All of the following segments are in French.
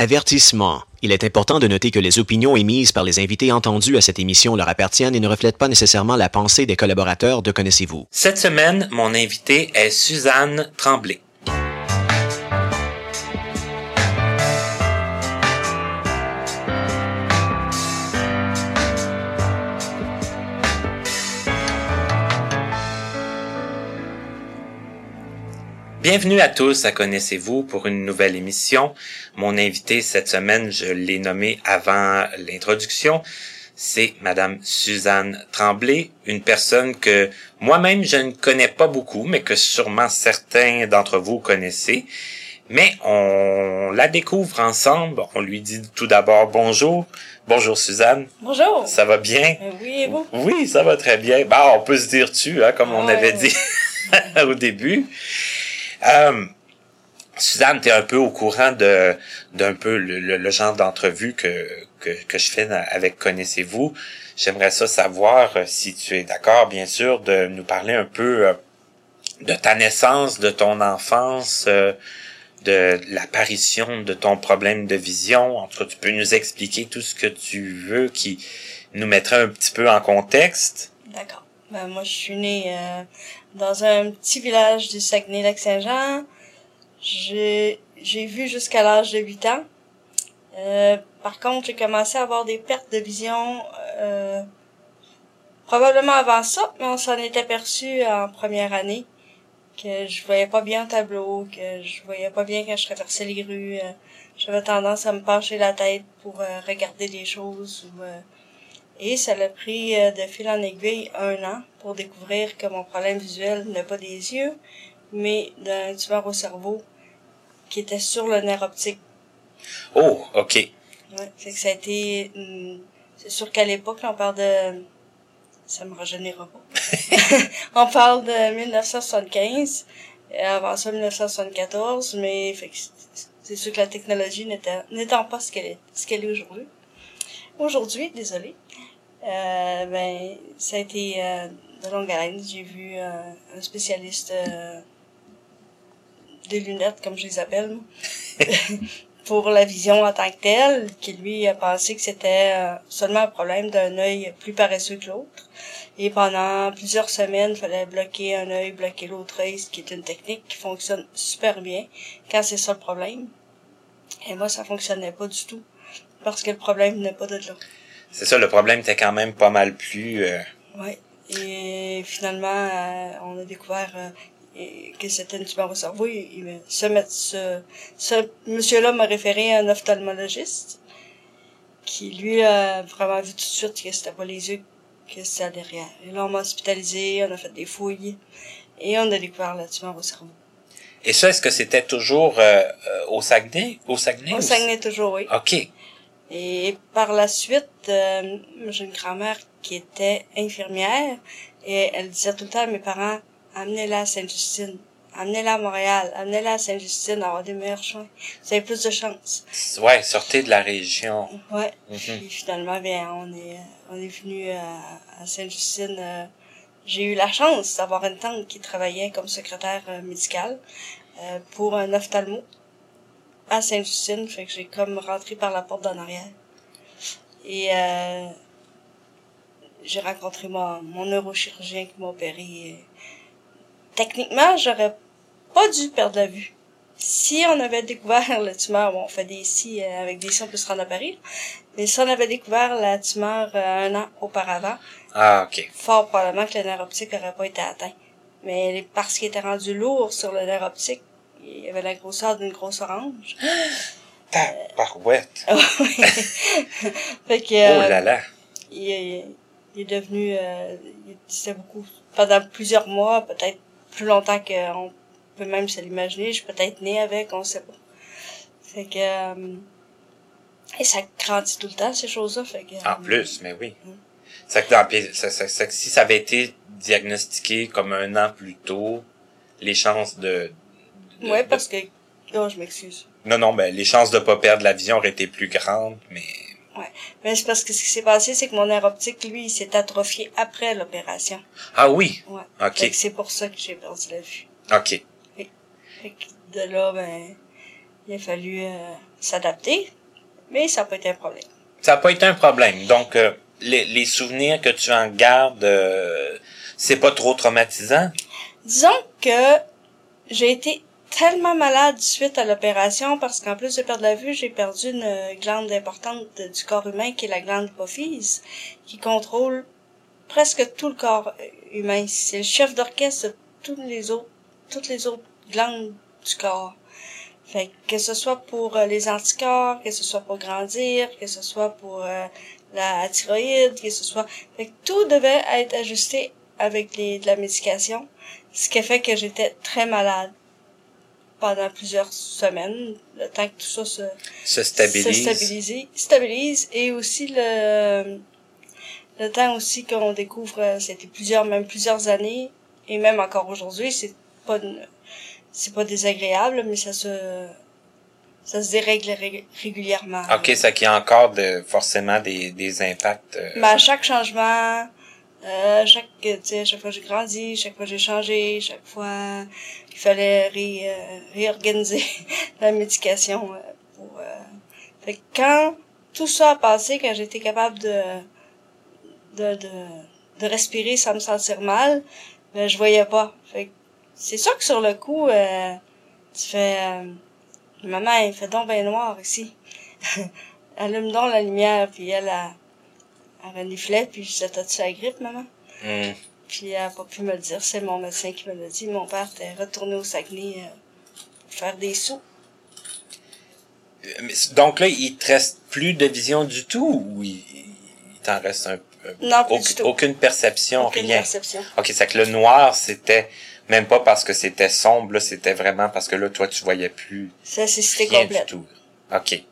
Avertissement. Il est important de noter que les opinions émises par les invités entendus à cette émission leur appartiennent et ne reflètent pas nécessairement la pensée des collaborateurs de Connaissez-vous. Cette semaine, mon invité est Suzanne Tremblay. Bienvenue à tous à Connaissez-vous pour une nouvelle émission. Mon invité cette semaine, je l'ai nommé avant l'introduction, c'est Madame Suzanne Tremblay, une personne que moi-même je ne connais pas beaucoup, mais que sûrement certains d'entre vous connaissez. Mais on la découvre ensemble. On lui dit tout d'abord bonjour. Bonjour Suzanne. Bonjour. Ça va bien? Euh, oui, et vous? Oui, ça va très bien. Bah, on peut se dire tu, hein, comme on Ouais. avait dit au début. Euh, Suzanne, tu es un peu au courant de d'un peu le, le- le genre d'entrevue que, que, que je fais avec Connaissez-vous. J'aimerais ça savoir euh, si tu es d'accord, bien sûr, de nous parler un peu euh, de ta naissance, de ton enfance, de l'apparition de ton problème de vision. En tout cas, tu peux nous expliquer tout ce que tu veux qui nous mettrait un petit peu en contexte. D'accord. Ben, moi, je suis née euh, dans un petit village du Saguenay-Lac-Saint-Jean. J'ai vu jusqu'à l'âge de 8 ans. Euh, par contre, j'ai commencé à avoir des pertes de vision euh, probablement avant ça, mais on s'en est aperçu en première année que je voyais pas bien au tableau, que je voyais pas bien quand je traversais les rues. euh, J'avais tendance à me pencher la tête pour euh, regarder les choses ou et ça l'a pris euh, de fil en aiguille un an pour découvrir que mon problème visuel n'est pas des yeux, mais d'un tumeur au cerveau qui était sur le nerf optique. Oh, ok. Ouais, fait que ça a été... c'est sûr qu'à l'époque, on parle de... Ça me rajeunira pas. on parle de 1975, et avant ça 1974, mais c'est- c'est sûr que la technologie n'était- n'étant pas ce qu'elle est, ce qu'elle est aujourd'hui. Aujourd'hui, désolé. Euh, ben, ça a été euh, de longue haleine. J'ai vu euh, un spécialiste des lunettes, comme je les appelle, pour la vision en tant que telle, qui lui a pensé que c'était seulement un problème d'un œil plus paresseux que l'autre. Et pendant plusieurs semaines, il fallait bloquer un œil, bloquer l'autre œil, ce qui est une technique qui fonctionne super bien quand c'est ça le problème. Et moi, ça fonctionnait pas du tout, parce que le problème n'est pas de là. C'est ça, le problème était quand même pas mal plus... euh, Ouais. Et finalement, euh, on a découvert euh, que c'était une tumeur au cerveau. Ce, mé- ce, ce monsieur-là m'a référé à un ophtalmologiste qui, lui, a vraiment vu tout de suite que c'était pas les yeux, que c'était derrière. Et là, on m'a hospitalisé, on a fait des fouilles et on a découvert la tumeur au cerveau. Et ça, est-ce que c'était toujours euh, au Saguenay? Au Saguenay? Au Saguenay toujours, oui. OK. Et par la suite, euh, j'ai une grand-mère qui était infirmière et elle disait tout le temps à mes parents, amenez-la à Sainte-Justine, amenez-la à Montréal, amenez-la à Sainte-Justine, avoir des meilleurs soins. Vous avez plus de chance. Ouais, sortez de la région. Ouais. Mhm. Puis finalement, bien, on est, on est venu à, à Sainte-Justine. euh, j'ai eu la chance d'avoir une tante qui travaillait comme secrétaire euh, médicale euh, pour un ophtalmo à Sainte-Justine. Fait que j'ai comme rentré par la porte d'en arrière. Et euh, j'ai rencontré mon, mon neurochirurgien qui m'a opéré. Et Techniquement, j'aurais pas dû perdre la vue. Si on avait découvert le tumeur, bon, on fait des si euh, avec des si on peut se rendre à Paris, mais si on avait découvert la tumeur euh, un an auparavant, Ah, OK. fort probablement que le nerf optique n'aurait pas été atteint. Mais parce qu'il était rendu lourd sur le nerf optique, il avait la grosseur d'une grosse orange. Tabarouette. fait que, Oh euh, là là. il, est, il est devenu, euh, il disait beaucoup, pendant plusieurs mois, peut-être plus longtemps qu'on peut même se l'imaginer. Je suis peut-être née avec, on sait pas. Fait que, euh, et ça grandit tout le temps, ces choses-là. Fait que, En plus, mais oui. Que dans- puis ça, ça- ça- si ça avait été diagnostiqué comme un an plus tôt, les chances de... Ouais, parce que, oh, je m'excuse. Non, non, ben, les chances de pas perdre la vision auraient été plus grandes, mais... Mais c'est parce que ce qui s'est passé, c'est que mon nerf optique, lui, il s'est atrophié après l'opération. Ah oui, Ouais. OK, c'est pour ça que j'ai perdu la vue. OK. Fait que de là, ben, il a fallu euh, s'adapter, mais ça peut être un problème. Ça n'a pas été un problème. Donc, euh, les, les, souvenirs que tu en gardes, euh, c'est pas trop traumatisant? Disons que j'ai été tellement malade suite à l'opération parce qu'en plus de perdre la vue, j'ai perdu une glande importante du corps humain qui est la glande hypophyse, qui contrôle presque tout le corps humain. C'est le chef d'orchestre de tous les autres, toutes les autres glandes du corps. Fait que ce soit pour euh, les anticorps, que ce soit pour grandir, que ce soit pour euh, la thyroïde, que ce soit... Fait que tout devait être ajusté avec les, de la médication, ce qui a fait que j'étais très malade pendant plusieurs semaines, le temps que tout ça se, se stabilise. Se stabilise, stabilise et aussi le, le temps aussi qu'on découvre, c'était plusieurs, même plusieurs années, et même encore aujourd'hui, c'est pas c'est pas désagréable, mais ça se ça se dérègle régulièrement. Ok, ça qui a encore de forcément des, des impacts. Euh... Mais à chaque changement, euh, chaque, chaque fois j'ai grandi, chaque fois j'ai changé, chaque fois il fallait ré, euh, réorganiser la médication. Euh, euh, fait que quand tout ça a passé, quand j'étais capable de, de, de, de respirer sans me sentir mal, ben, je voyais pas. Fait c'est sûr que sur le coup, euh, tu fais... Euh, maman, il fait donc bien noir ici. Allume donc la lumière, puis elle, a, elle reniflait, puis t'as-tu la grippe, maman? Mm. Puis elle a pas pu me le dire, c'est mon médecin qui me l'a dit. Mon père était retourné au Saguenay euh, pour faire des sous. Donc là, il te reste plus de vision du tout ou il, il t'en reste un peu? Non, plus du tout. Aucune perception, Aucune rien? perception. Ok, c'est que le noir, c'était même pas parce que c'était sombre, c'était vraiment parce que là, toi, tu voyais plus Ça, c'était complet. du tout. Ok.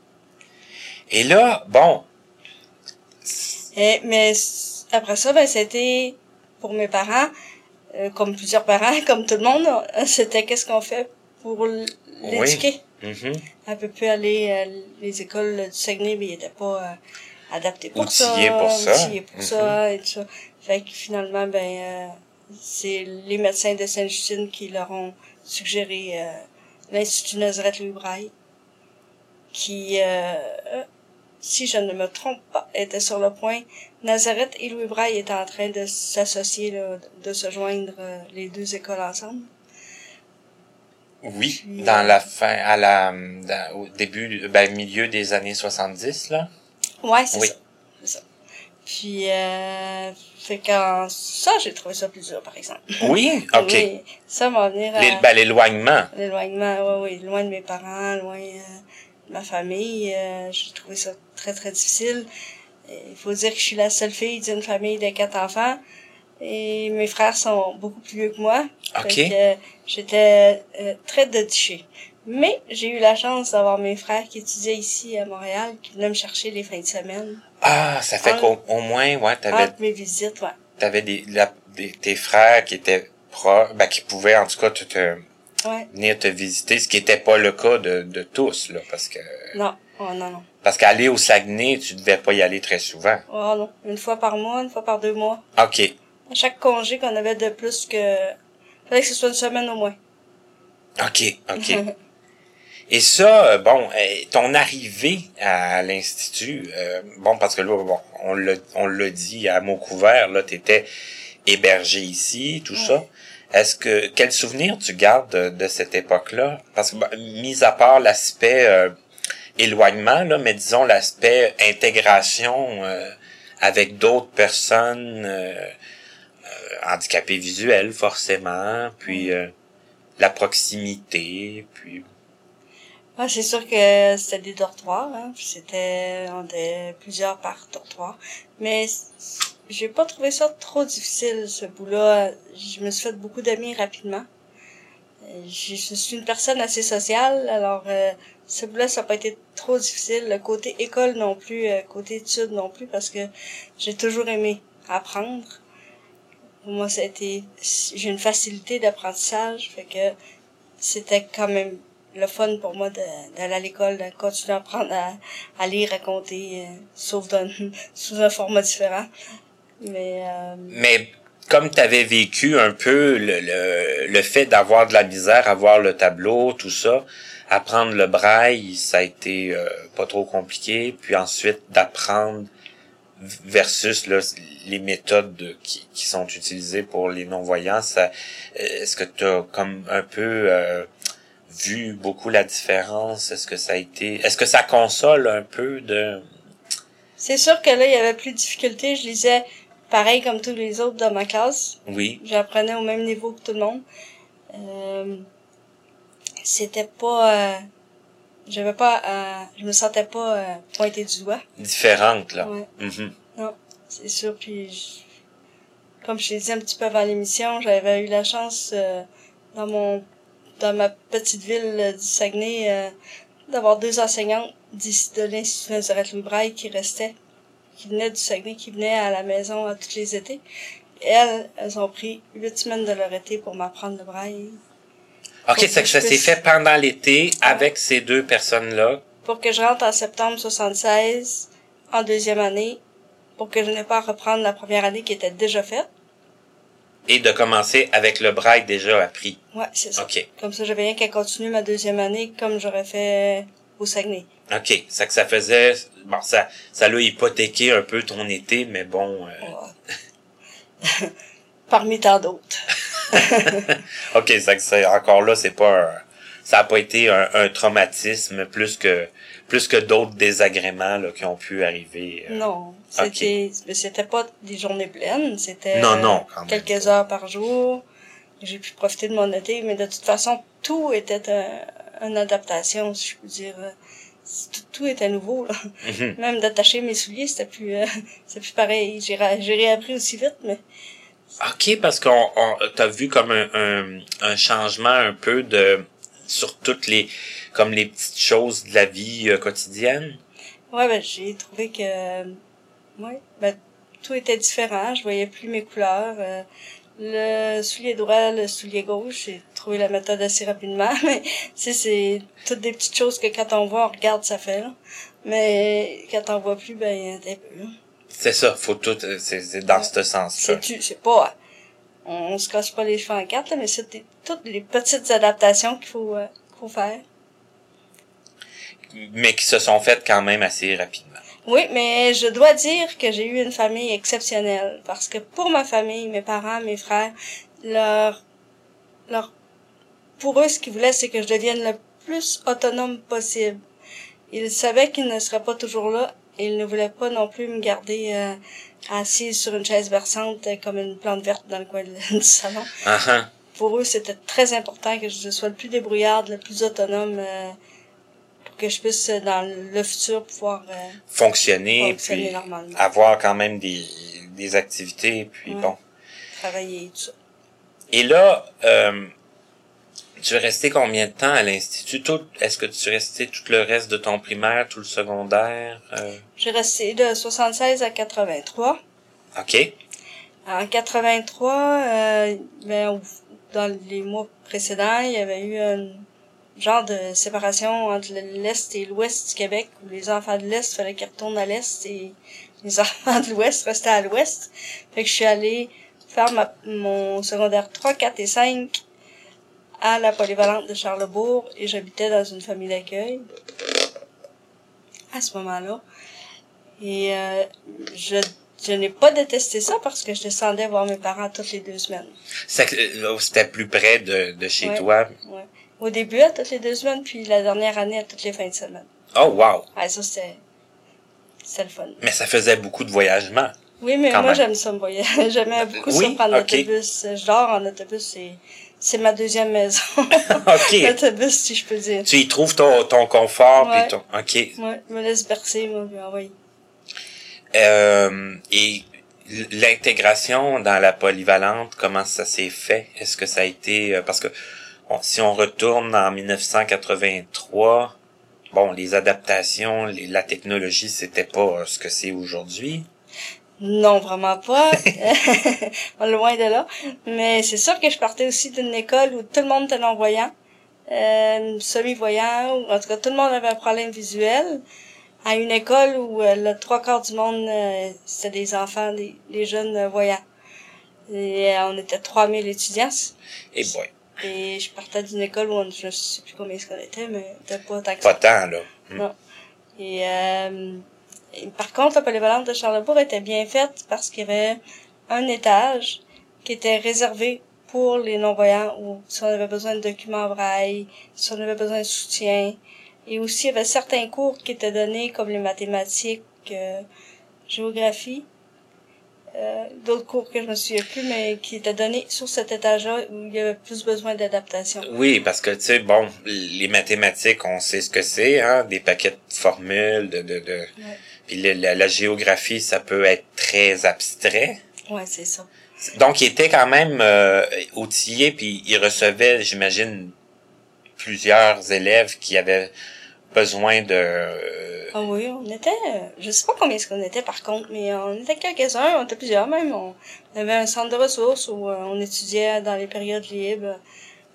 Et là, bon, Et, mais après ça, ben, c'était pour mes parents, euh, comme plusieurs parents, comme tout le monde, euh, c'était qu'est-ce qu'on fait pour l'éduquer. mhm, Elle peut plus aller à les écoles du Saguenay, mais il était pas euh, adapté pour ça. pour ça. pour Mhm. ça et tout ça. Fait que finalement, ben, euh, c'est les médecins de Sainte-Justine qui leur ont suggéré euh, l'Institut Nazareth Louis Braille, qui, euh, si je ne me trompe pas, était sur le point. Nazareth et Louis Braille étaient en train de s'associer, de se joindre euh, les deux écoles ensemble. oui, Puis, dans euh, la fin, à la, dans- au début, ben, milieu des années 70, là. Ouais, c'est Oui. ça. C'est ça. Puis, euh, fait qu'en ça, j'ai trouvé ça plus dur, par exemple. Oui, ok. Oui, ça va venir à Les- ben, l'éloignement. l'éloignement, oui, oui, loin de mes parents, loin euh, ma famille. euh, j'ai trouvé ça très, très difficile. Il faut dire que je suis la seule fille d'une famille de quatre enfants. Et mes frères sont beaucoup plus vieux que moi. Euh, j'étais euh, très détachée. Mais j'ai eu la chance d'avoir mes frères qui étudiaient ici à Montréal, qui venaient me chercher les fins de semaine. Ah, ça fait qu'au au moins, ouais, t'avais, Entre mes visites, ouais. t'avais des, la- des, tes frères qui étaient proches, ben, qui pouvaient, en tout cas, te, te- Ouais. venir te visiter, ce qui était pas le cas de, de tous, là, parce que, Non. Oh non, non. parce qu'aller au Saguenay, tu devais pas y aller très souvent. Oh non. Une fois par mois, une fois par deux mois. OK. À chaque congé qu'on avait de plus que... Fallait que ce soit une semaine au moins. OK, OK. Et ça, euh, bon, euh, ton arrivée à l'Institut, euh, bon, parce que là, bon, on l'a, on l'a dit à mot couvert, là, t'étais hébergé ici, tout ça. Est-ce que, quel souvenir tu gardes de, de cette époque-là? Parce que, ben, mis à part l'aspect euh, éloignement, là, mais disons l'aspect intégration euh, avec d'autres personnes euh, euh, handicapées visuelles, forcément, puis euh, la proximité, puis Ah, c'est sûr que c'était des dortoirs, hein. C'était, on était plusieurs par dortoir. Mais j'ai pas trouvé ça trop difficile, ce bout-là. Je me suis fait beaucoup d'amis rapidement. Euh, Je suis une personne assez sociale, alors euh, ce bout-là, ça n'a pas été trop difficile. Le côté école non plus, euh, côté études non plus, parce que j'ai toujours aimé apprendre. Pour moi, ça a été, j'ai une facilité d'apprentissage, fait que c'était quand même le fun pour moi d'aller à l'école, de continuer à apprendre à, à lire, à compter, euh, sauf dans, sous un format différent. Mais, euh, Mais comme tu avais vécu un peu le, le, le fait d'avoir de la misère, avoir le tableau, tout ça, apprendre le braille, ça a été euh, pas trop compliqué. Puis ensuite, d'apprendre versus là, les méthodes qui, qui sont utilisées pour les non-voyants, ça, est-ce que tu as comme un peu euh, vu beaucoup la différence? Est-ce que ça a été... Est-ce que ça console un peu de... C'est sûr que là, il y avait plus de difficultés. Je lisais pareil comme tous les autres dans ma classe. Oui. J'apprenais au même niveau que tout le monde. Euh, c'était pas... Euh, j'avais pas... Euh, je me sentais pas euh, pointée du doigt. Différente, là. Ouais. Mhm. Non, c'est sûr. Puis, je- comme je t'ai dit un petit peu avant l'émission, j'avais eu la chance euh, dans mon dans ma petite ville euh, du Saguenay euh, d'avoir deux enseignantes de l'Institut Louis Braille qui restaient, qui venaient du Saguenay, qui venaient à la maison à tous les étés. Et elles, elles ont pris huit semaines de leur été pour m'apprendre le braille, OK, c'est que que ça je s'est fait pendant l'été avec ces deux personnes-là. pour que je rentre en septembre 76 en deuxième année, pour que je n'ai pas à reprendre la première année qui était déjà faite. Et de commencer avec le braille déjà appris. Ouais, c'est ça. OK. Comme ça, j'avais rien qu'à continuer ma deuxième année comme j'aurais fait au Saguenay. OK. C'est que ça faisait... Bon, ça, ça l'a hypothéqué un peu ton été, mais bon... euh, Ouais. Parmi tant d'autres. OK, c'est que c'est encore là, c'est pas un- ça a pas été un, un traumatisme plus que plus que d'autres désagréments là, qui ont pu arriver. euh. Non, c'était mais c'était pas des journées pleines, c'était Non, non, quand même quelques pas. heures par jour. J'ai pu profiter de mon été, mais de toute façon, tout était un- une adaptation, si je peux dire. Tout, tout était nouveau, là. Mhm. Même d'attacher mes souliers, c'était plus, euh, c'était plus pareil. J'ai, réappris aussi vite, mais OK, parce qu'on on, t'as vu comme un, un, un changement un peu de sur toutes les comme les petites choses de la vie euh, quotidienne? Ouais, ben, j'ai trouvé que, euh, ouais, ben, tout était différent. Je voyais plus mes couleurs. euh, le soulier droit, le soulier gauche, j'ai trouvé la méthode assez rapidement, mais, tu c'est toutes des petites choses que quand on voit, on regarde, ça fait, là. Mais, quand on voit plus, ben, un peu. C'est ça, faut tout euh, c'est dans Ouais. ce sens-là. C'est tu, c'est pas, on, on se casse pas les cheveux en quatre, là, mais c'est toutes les petites adaptations qu'il faut, euh, qu'il faut faire. Mais qui se sont faites quand même assez rapidement. Oui, mais je dois dire que j'ai eu une famille exceptionnelle parce que pour ma famille, mes parents, mes frères, leur, leur, pour eux, ce qu'ils voulaient, c'est que je devienne le plus autonome possible. Ils savaient qu'ils ne seraient pas toujours là et ils ne voulaient pas non plus me garder euh, assise sur une chaise berçante euh, comme une plante verte dans le coin du salon. Ah ah. Pour eux, c'était très important que je sois le plus débrouillarde, le plus autonome euh, pour que je puisse, euh, dans le futur, pouvoir euh, Fonctionner, fonctionner puis normalement. avoir quand même des, des activités, puis Ouais. bon. travailler et tout ça. Et là, euh, tu es resté combien de temps à l'Institut? Est-ce que tu es resté tout le reste de ton primaire, tout le secondaire? euh? J'ai resté de 76 à 83. OK. En 83, euh, ben, dans les mois précédents, il y avait eu un genre de séparation entre le- l'Est et l'Ouest du Québec, où les enfants de l'Est fallait qu'ils retournent à l'Est et les enfants de l'Ouest restaient à l'Ouest. Fait que je suis allée faire ma, mon secondaire 3, 4 et 5 à la polyvalente de Charlebourg et j'habitais dans une famille d'accueil à ce moment-là. Et euh, je, je n'ai pas détesté ça parce que je descendais voir mes parents toutes les deux semaines. Euh, C'était plus près de, de chez Ouais. toi? Ouais. Au début, à toutes les deux semaines, puis la dernière année, à toutes les fins de semaine. Oh, wow! Ah, ça, c'était... C'était le fun. Mais ça faisait beaucoup de voyagement. Oui, mais moi, j'aime ça me voyager. J'aimais beaucoup Oui, ça prendre ok. l'autobus. Je dors en autobus, c'est... C'est ma deuxième maison. OK. Si je peux dire. tu y trouves ton, ton confort, Ouais. ton... OK. Ouais, je me laisse bercer, moi, ah oui. Euh, et l'intégration dans la polyvalente, comment ça s'est fait? Est-ce que ça a été... euh, parce que bon, si on retourne en 1983, bon, les adaptations, les- la technologie, c'était pas euh, ce que c'est aujourd'hui. Non, vraiment pas. Loin de là. Mais c'est sûr que je partais aussi d'une école où tout le monde était non-voyant, euh, semi-voyant, ou en tout cas tout le monde avait un problème visuel, à une école où euh, le trois quarts du monde, euh, c'était des enfants, des, des jeunes euh, voyants. Et on était 3000 étudiants. Et boy. Et je partais d'une école où on, je sais plus combien on était, mais c'était pas tant que Pas tant, là. Hmm. Non. Et, euh, et par contre, la polyvalente de Charlebourg était bien faite parce qu'il y avait un étage qui était réservé pour les non-voyants ou si on avait besoin de documents en braille, si on avait besoin de soutien. Et aussi, il y avait certains cours qui étaient donnés comme les mathématiques, euh, géographie, euh, d'autres cours que je me souviens plus, mais qui étaient donnés sur cet étage-là où il y avait plus besoin d'adaptation. Oui, parce que, tu sais, bon, les mathématiques, on sait ce que c'est, hein, des paquets de formules, de... de, de... Puis le- la, la géographie, ça peut être très abstrait. Ouais, c'est ça. Donc, il était quand même euh, outillé, puis il recevait, j'imagine, plusieurs élèves qui avaient besoin de... euh, Ah oui, on était, euh, je sais pas combien est-ce qu'on était par contre, mais on était quelques-uns, on était plusieurs même. On avait un centre de ressources où euh, on étudiait dans les périodes libres,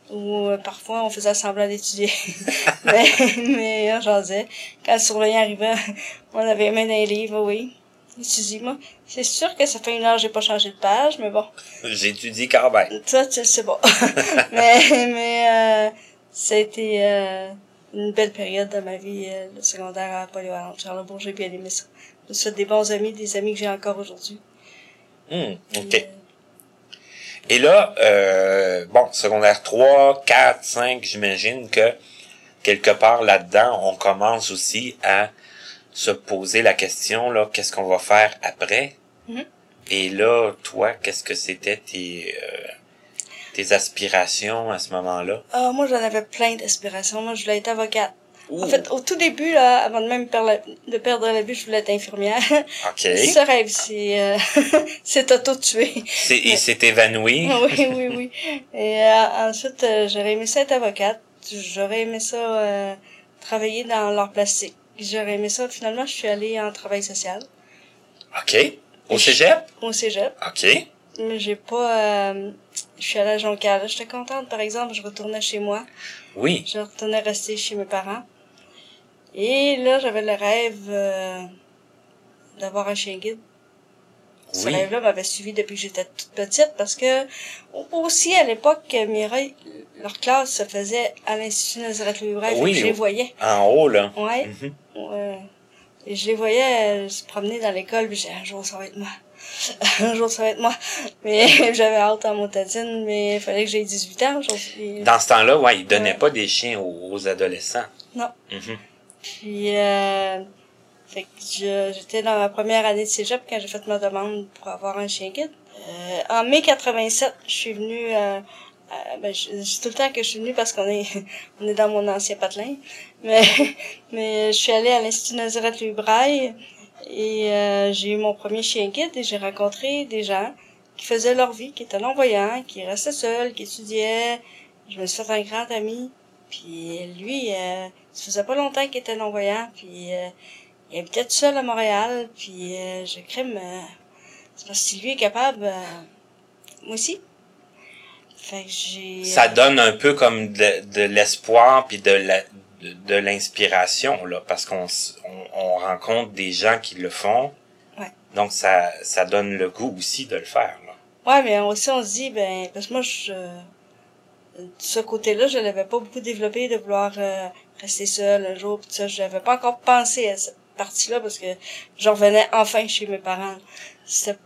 où euh, parfois on faisait semblant d'étudier. mais, mais on jasait. Quand le surveillant arrivait, on avait dans les livres, oui. Étudie-moi. C'est sûr que ça fait une heure que j'ai pas changé de page, mais bon. J'étudie quand même. Ça, tu le sais pas. mais, mais, euh, ça a été, euh, une belle période de ma vie, euh, le secondaire à Polyvalente Charlebourg. J'ai bien aimé ça. Je me suis fait des bons amis, des amis que j'ai encore aujourd'hui. Hmm, OK. Puis, Et là, euh, bon, secondaire 3, 4, 5, j'imagine que quelque part là-dedans, on commence aussi à se poser la question, là, qu'est-ce qu'on va faire après? Mhm. Et là, toi, qu'est-ce que c'était tes, euh, tes aspirations à ce moment-là? Ah, moi, j'en avais plein d'aspirations. Moi, je voulais être avocate. Ouh, En fait, au tout début, là, avant de même perdre la- de perdre la vue, je voulais être infirmière. OK. Ce rêve, c'est, euh, c'est auto-tué. C'est, il s'est évanoui. oui, oui, oui. Et euh, ensuite, euh, j'aurais aimé ça être avocate. J'aurais aimé ça euh, travailler dans l'art plastique. J'aurais aimé ça. Finalement, je suis allée en travail social OK. Au cégep? au cégep. OK. Mais j'ai pas... euh, je suis allée à Jonquière. J'étais contente, par exemple. Je retournais chez moi. Oui. Je retournais rester chez mes parents. Et là, j'avais le rêve euh, d'avoir un chien guide. Ce Oui. rêve-là m'avait suivi depuis que j'étais toute petite parce que au- aussi à l'époque, Mireille, leur classe se faisait à l'Institut Nazareth Brel, Oui, je les voyais. En haut, là. Ouais. Mhm. Et je les voyais euh, se promener dans l'école, puis j'ai un jour ça va être moi. un jour ça va être moi. Mais j'avais hâte en montadine, mais il fallait que j'aie 18 ans. Dans ce temps-là, ouais, ils donnaient pas des chiens aux, aux adolescents. Non. Mhm. Puis, euh, fait que j'étais dans ma première année de cégep quand j'ai fait ma demande pour avoir un chien guide. Euh, en mai 87, je suis venue, euh, euh, ben, je, tout le temps que je suis venue parce qu'on est, on est dans mon ancien patelin. Mais, mais je suis allée à l'Institut Nazareth Louis Braille et euh, j'ai eu mon premier chien guide et j'ai rencontré des gens qui faisaient leur vie, qui étaient non-voyants, qui restaient seuls, qui étudiaient. Je me suis fait un grand ami. Puis lui, euh, ça faisait pas longtemps qu'il était non-voyant, puis euh, il habitait tout seul à Montréal, puis euh, je crème, euh, c'est parce que si lui est capable, euh, moi aussi. Fait que j'ai... Ça euh, donne un peu comme de, de l'espoir puis de la de, de l'inspiration là parce qu'on on, on rencontre des gens qui le font. Ouais. Donc ça ça donne le goût aussi de le faire là. Ouais, mais aussi on se dit, ben, parce que moi, je, ce côté-là, je l'avais pas beaucoup développé de vouloir euh, rester seul un jour, pis ça. Je n'avais pas encore pensé à cette partie-là parce que je revenais enfin chez mes parents. C'était,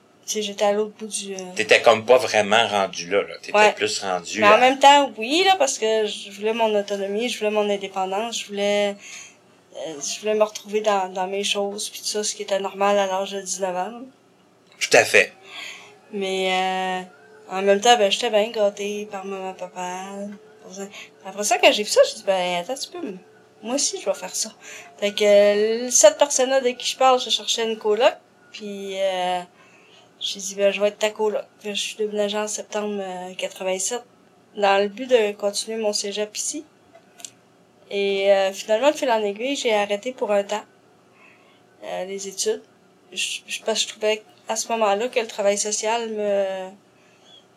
j'étais à l'autre bout du... euh, T'étais comme pas vraiment rendu là là. T'étais Ouais. plus rendu. Mais en à- même temps, oui, là, parce que je voulais mon autonomie, je voulais mon indépendance, je voulais, euh, je voulais me retrouver dans, dans mes choses, puis tout ça, ce qui était normal à l'âge de 19 ans. là. Tout à fait. Mais euh, en même temps, ben, j'étais bien gâtée par maman, papa. Après ça, quand j'ai vu ça, j'ai dit, ben, attends, tu peux, moi aussi, je vais faire ça. Fait que euh, cette personne-là de qui je parle, je cherchais une coloc, puis euh, j'ai dit, ben, je vais être ta coloc. Je suis déménagée en septembre euh, 87 dans le but de continuer mon cégep ici. Et euh, finalement, de fil en aiguille, j'ai arrêté pour un temps euh, les études. Je, je, parce que je trouvais à ce moment-là que le travail social me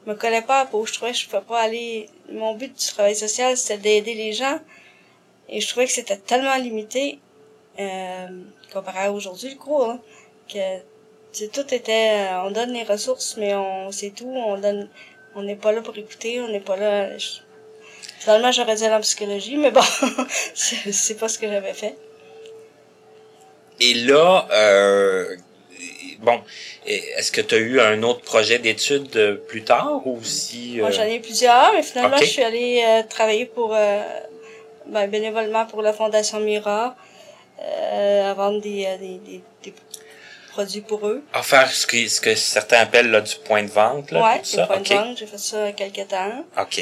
me collait pas à peau. Je trouvais que je pouvais pas aller. Mon but du travail social, c'était d'aider les gens. Et je trouvais que c'était tellement limité, euh, comparé à aujourd'hui, le cours, hein, que tout était, euh, on donne les ressources, mais on, c'est tout, on donne, on n'est pas là pour écouter, on n'est pas là. je- finalement, j'aurais dû aller en psychologie, mais bon, c'est pas ce que j'avais fait. Et là, euh, bon, est-ce que tu as eu un autre projet d'études euh, plus tard ou si... Moi, euh, j'en ai eu plusieurs, mais finalement, je suis allée euh, travailler pour, ben, bénévolement pour la Fondation Mira, euh, à vendre des, des, des, des produits pour eux. à faire ce que, ce que certains appellent là, du point de vente, là, ouais, tout ça? points OK. de vente, j'ai fait ça quelques temps. OK.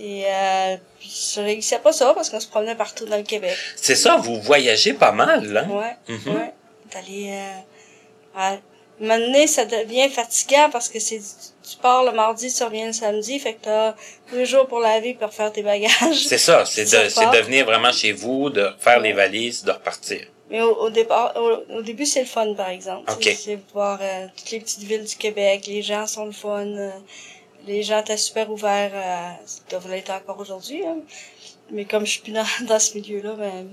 Et euh, puis je réussissais pas ça parce qu'on se promenait partout dans le Québec. C'est ça, vous voyagez pas mal, hein? Ouais, Mhm. ouais. D'aller... Euh, moment donné, ça devient fatigant parce que c'est tu pars le mardi, tu reviens le samedi, fait que t'as deux jours pour laver pour faire tes bagages. C'est ça, c'est de, c'est de venir vraiment chez vous, de faire les valises, de repartir. Mais au, au départ, au, au début, c'est le fun, par exemple. C'est- voir euh, toutes les petites villes du Québec, les gens sont le fun, euh, les gens étaient super ouverts, euh, ils doivent l'être encore aujourd'hui, hein. Mais comme je suis plus dans, dans ce milieu-là, ben,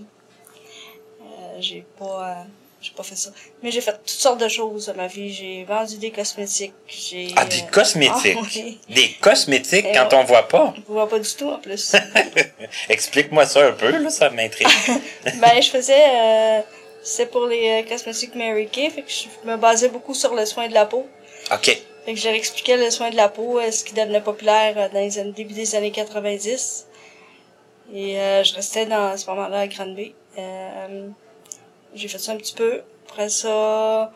euh, j'ai pas, j'ai pas fait ça. Mais j'ai fait toutes sortes de choses dans ma vie. J'ai vendu des cosmétiques, j'ai... Ah, des euh, cosmétiques. ah, oui. Des cosmétiques Et quand ouais. on voit pas? Je vois pas du tout, en plus. Explique-moi ça un peu, là, ça m'intrigue. ben, je faisais, euh, c'est pour les euh, cosmétiques Mary Kay, fait que je me basais beaucoup sur le soin de la peau. OK. Fait que je leur expliquais le soin de la peau, euh, ce qui devenait populaire dans les années, début des années 90. Et euh, je restais dans ce moment-là à Granby. Euh, j'ai fait ça un petit peu. Après ça,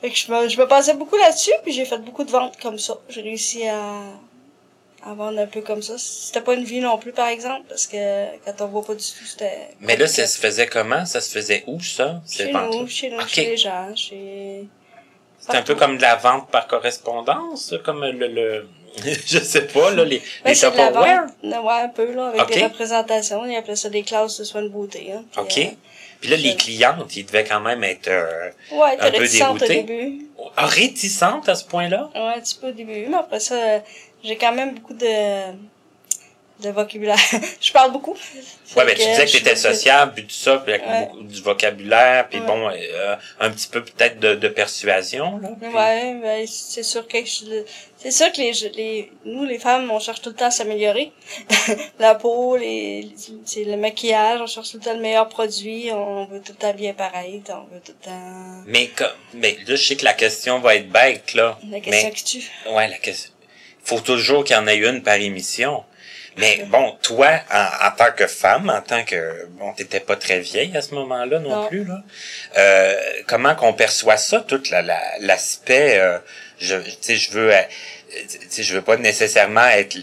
fait que je me, je me basais beaucoup là-dessus, puis j'ai fait beaucoup de ventes comme ça. J'ai réussi à, à vendre un peu comme ça. C'était pas une vie non plus, par exemple, parce que quand on voit pas du tout, c'était... Mais là, ça se faisait comment? Ça se faisait où, ça? Chez nous, chez nous, chez les gens, chez... C'est un peu comme de la vente par correspondance, comme le, le je sais pas, là, les, Ben, les Tupperware? ouais, un peu, là, avec des représentations. Ils appelaient ça des classes de soins de beauté, hein. Puis, OK. euh, Puis là, les clientes, ils devaient quand même être euh, ouais, un peu réticente au début. ah, réticentes à ce point-là? Ouais, un petit peu au début, mais après ça, j'ai quand même beaucoup de, de vocabulaire. je parle beaucoup. Ouais, ben, tu disais que t'étais sociable, puis tout ça, puis avec Ouais. beaucoup du vocabulaire, puis Ouais. bon, euh, un petit peu peut-être de, de persuasion, là. puis- Ouais, ben, c'est sûr que je- c'est sûr que les, les, nous, les femmes, on cherche tout le temps à s'améliorer. La peau, les, c'est le maquillage, on cherche tout le temps le meilleur produit, on veut tout le temps bien paraître, on veut tout le temps, Mais, comme, mais là, je sais que la question va être bête, là. la question mais, qui tue. ouais, la question. Faut toujours qu'il y en ait une par émission. Mais bon, toi, en, en tant que femme, en tant que bon, t'étais pas très vieille à ce moment-là non, Non. plus là. Euh, comment qu'on perçoit ça, tout la- la- l'aspect, euh, je, tu sais, je veux, euh, tu sais, je veux pas nécessairement être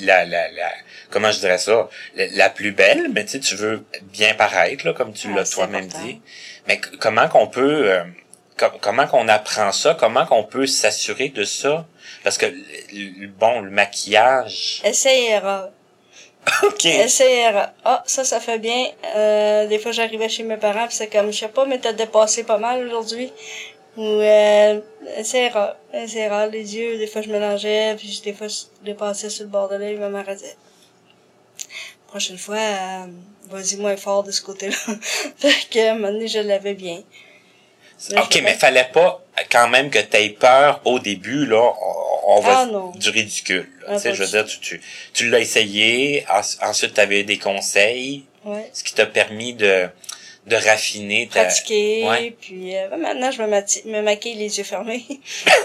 la, la, la, comment je dirais ça, la, la plus belle, mais tu sais, tu veux bien paraître là, comme tu l'as toi-même dit. Mais c- comment qu'on peut, euh, com- comment qu'on apprend ça, comment qu'on peut s'assurer de ça, parce que bon, le maquillage. Essai et erreur. Ok. Erreur. Ah, ça, ça fait bien. Euh, des fois, j'arrivais chez mes parents, pis c'est comme, je sais pas, mais t'as dépassé pas mal aujourd'hui. Ou, euh, erreur. Erreur. Les yeux, des fois, je mélangeais, puis des fois, je dépassais sur le bord de l'œil, ma mère disait, prochaine fois, euh, vas-y moins fort de ce côté-là. fait que, à un moment donné, je l'avais bien. Ok, mais fallait pas quand même que t'aies peur au début, là. On, on va Ah, du ridicule. là. Ah, tu je veux dire, tu, tu, tu l'as essayé, en- ensuite t'avais eu des conseils, Ouais. ce qui t'a permis de, de raffiner ta. pratiquer, Ouais. puis euh, maintenant je me, me maquille les yeux fermés.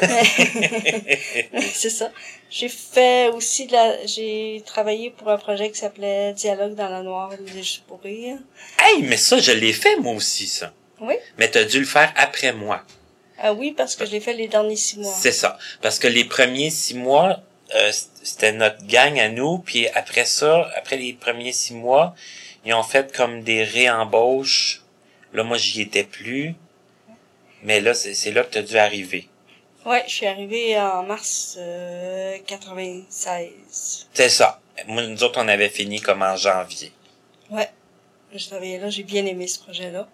c'est ça. J'ai fait aussi de la j'ai travaillé pour un projet qui s'appelait Dialogue dans la noire des juste pour rire. hey, mais ça, je l'ai fait moi aussi, ça. Oui. Mais t'as dû le faire après moi. Ah oui, parce que je l'ai fait les derniers six mois. C'est ça. Parce que les premiers six mois, euh, c'était notre gang à nous, puis après ça, après les premiers six mois, ils ont fait comme des réembauches. Là, moi, j'y étais plus. Mais là, c'est là que tu as dû arriver. Ouais, je suis arrivée en mars euh, 96. C'est ça. Moi, nous autres, on avait fini comme en janvier. Ouais. Je travaillais là, j'ai bien aimé ce projet-là.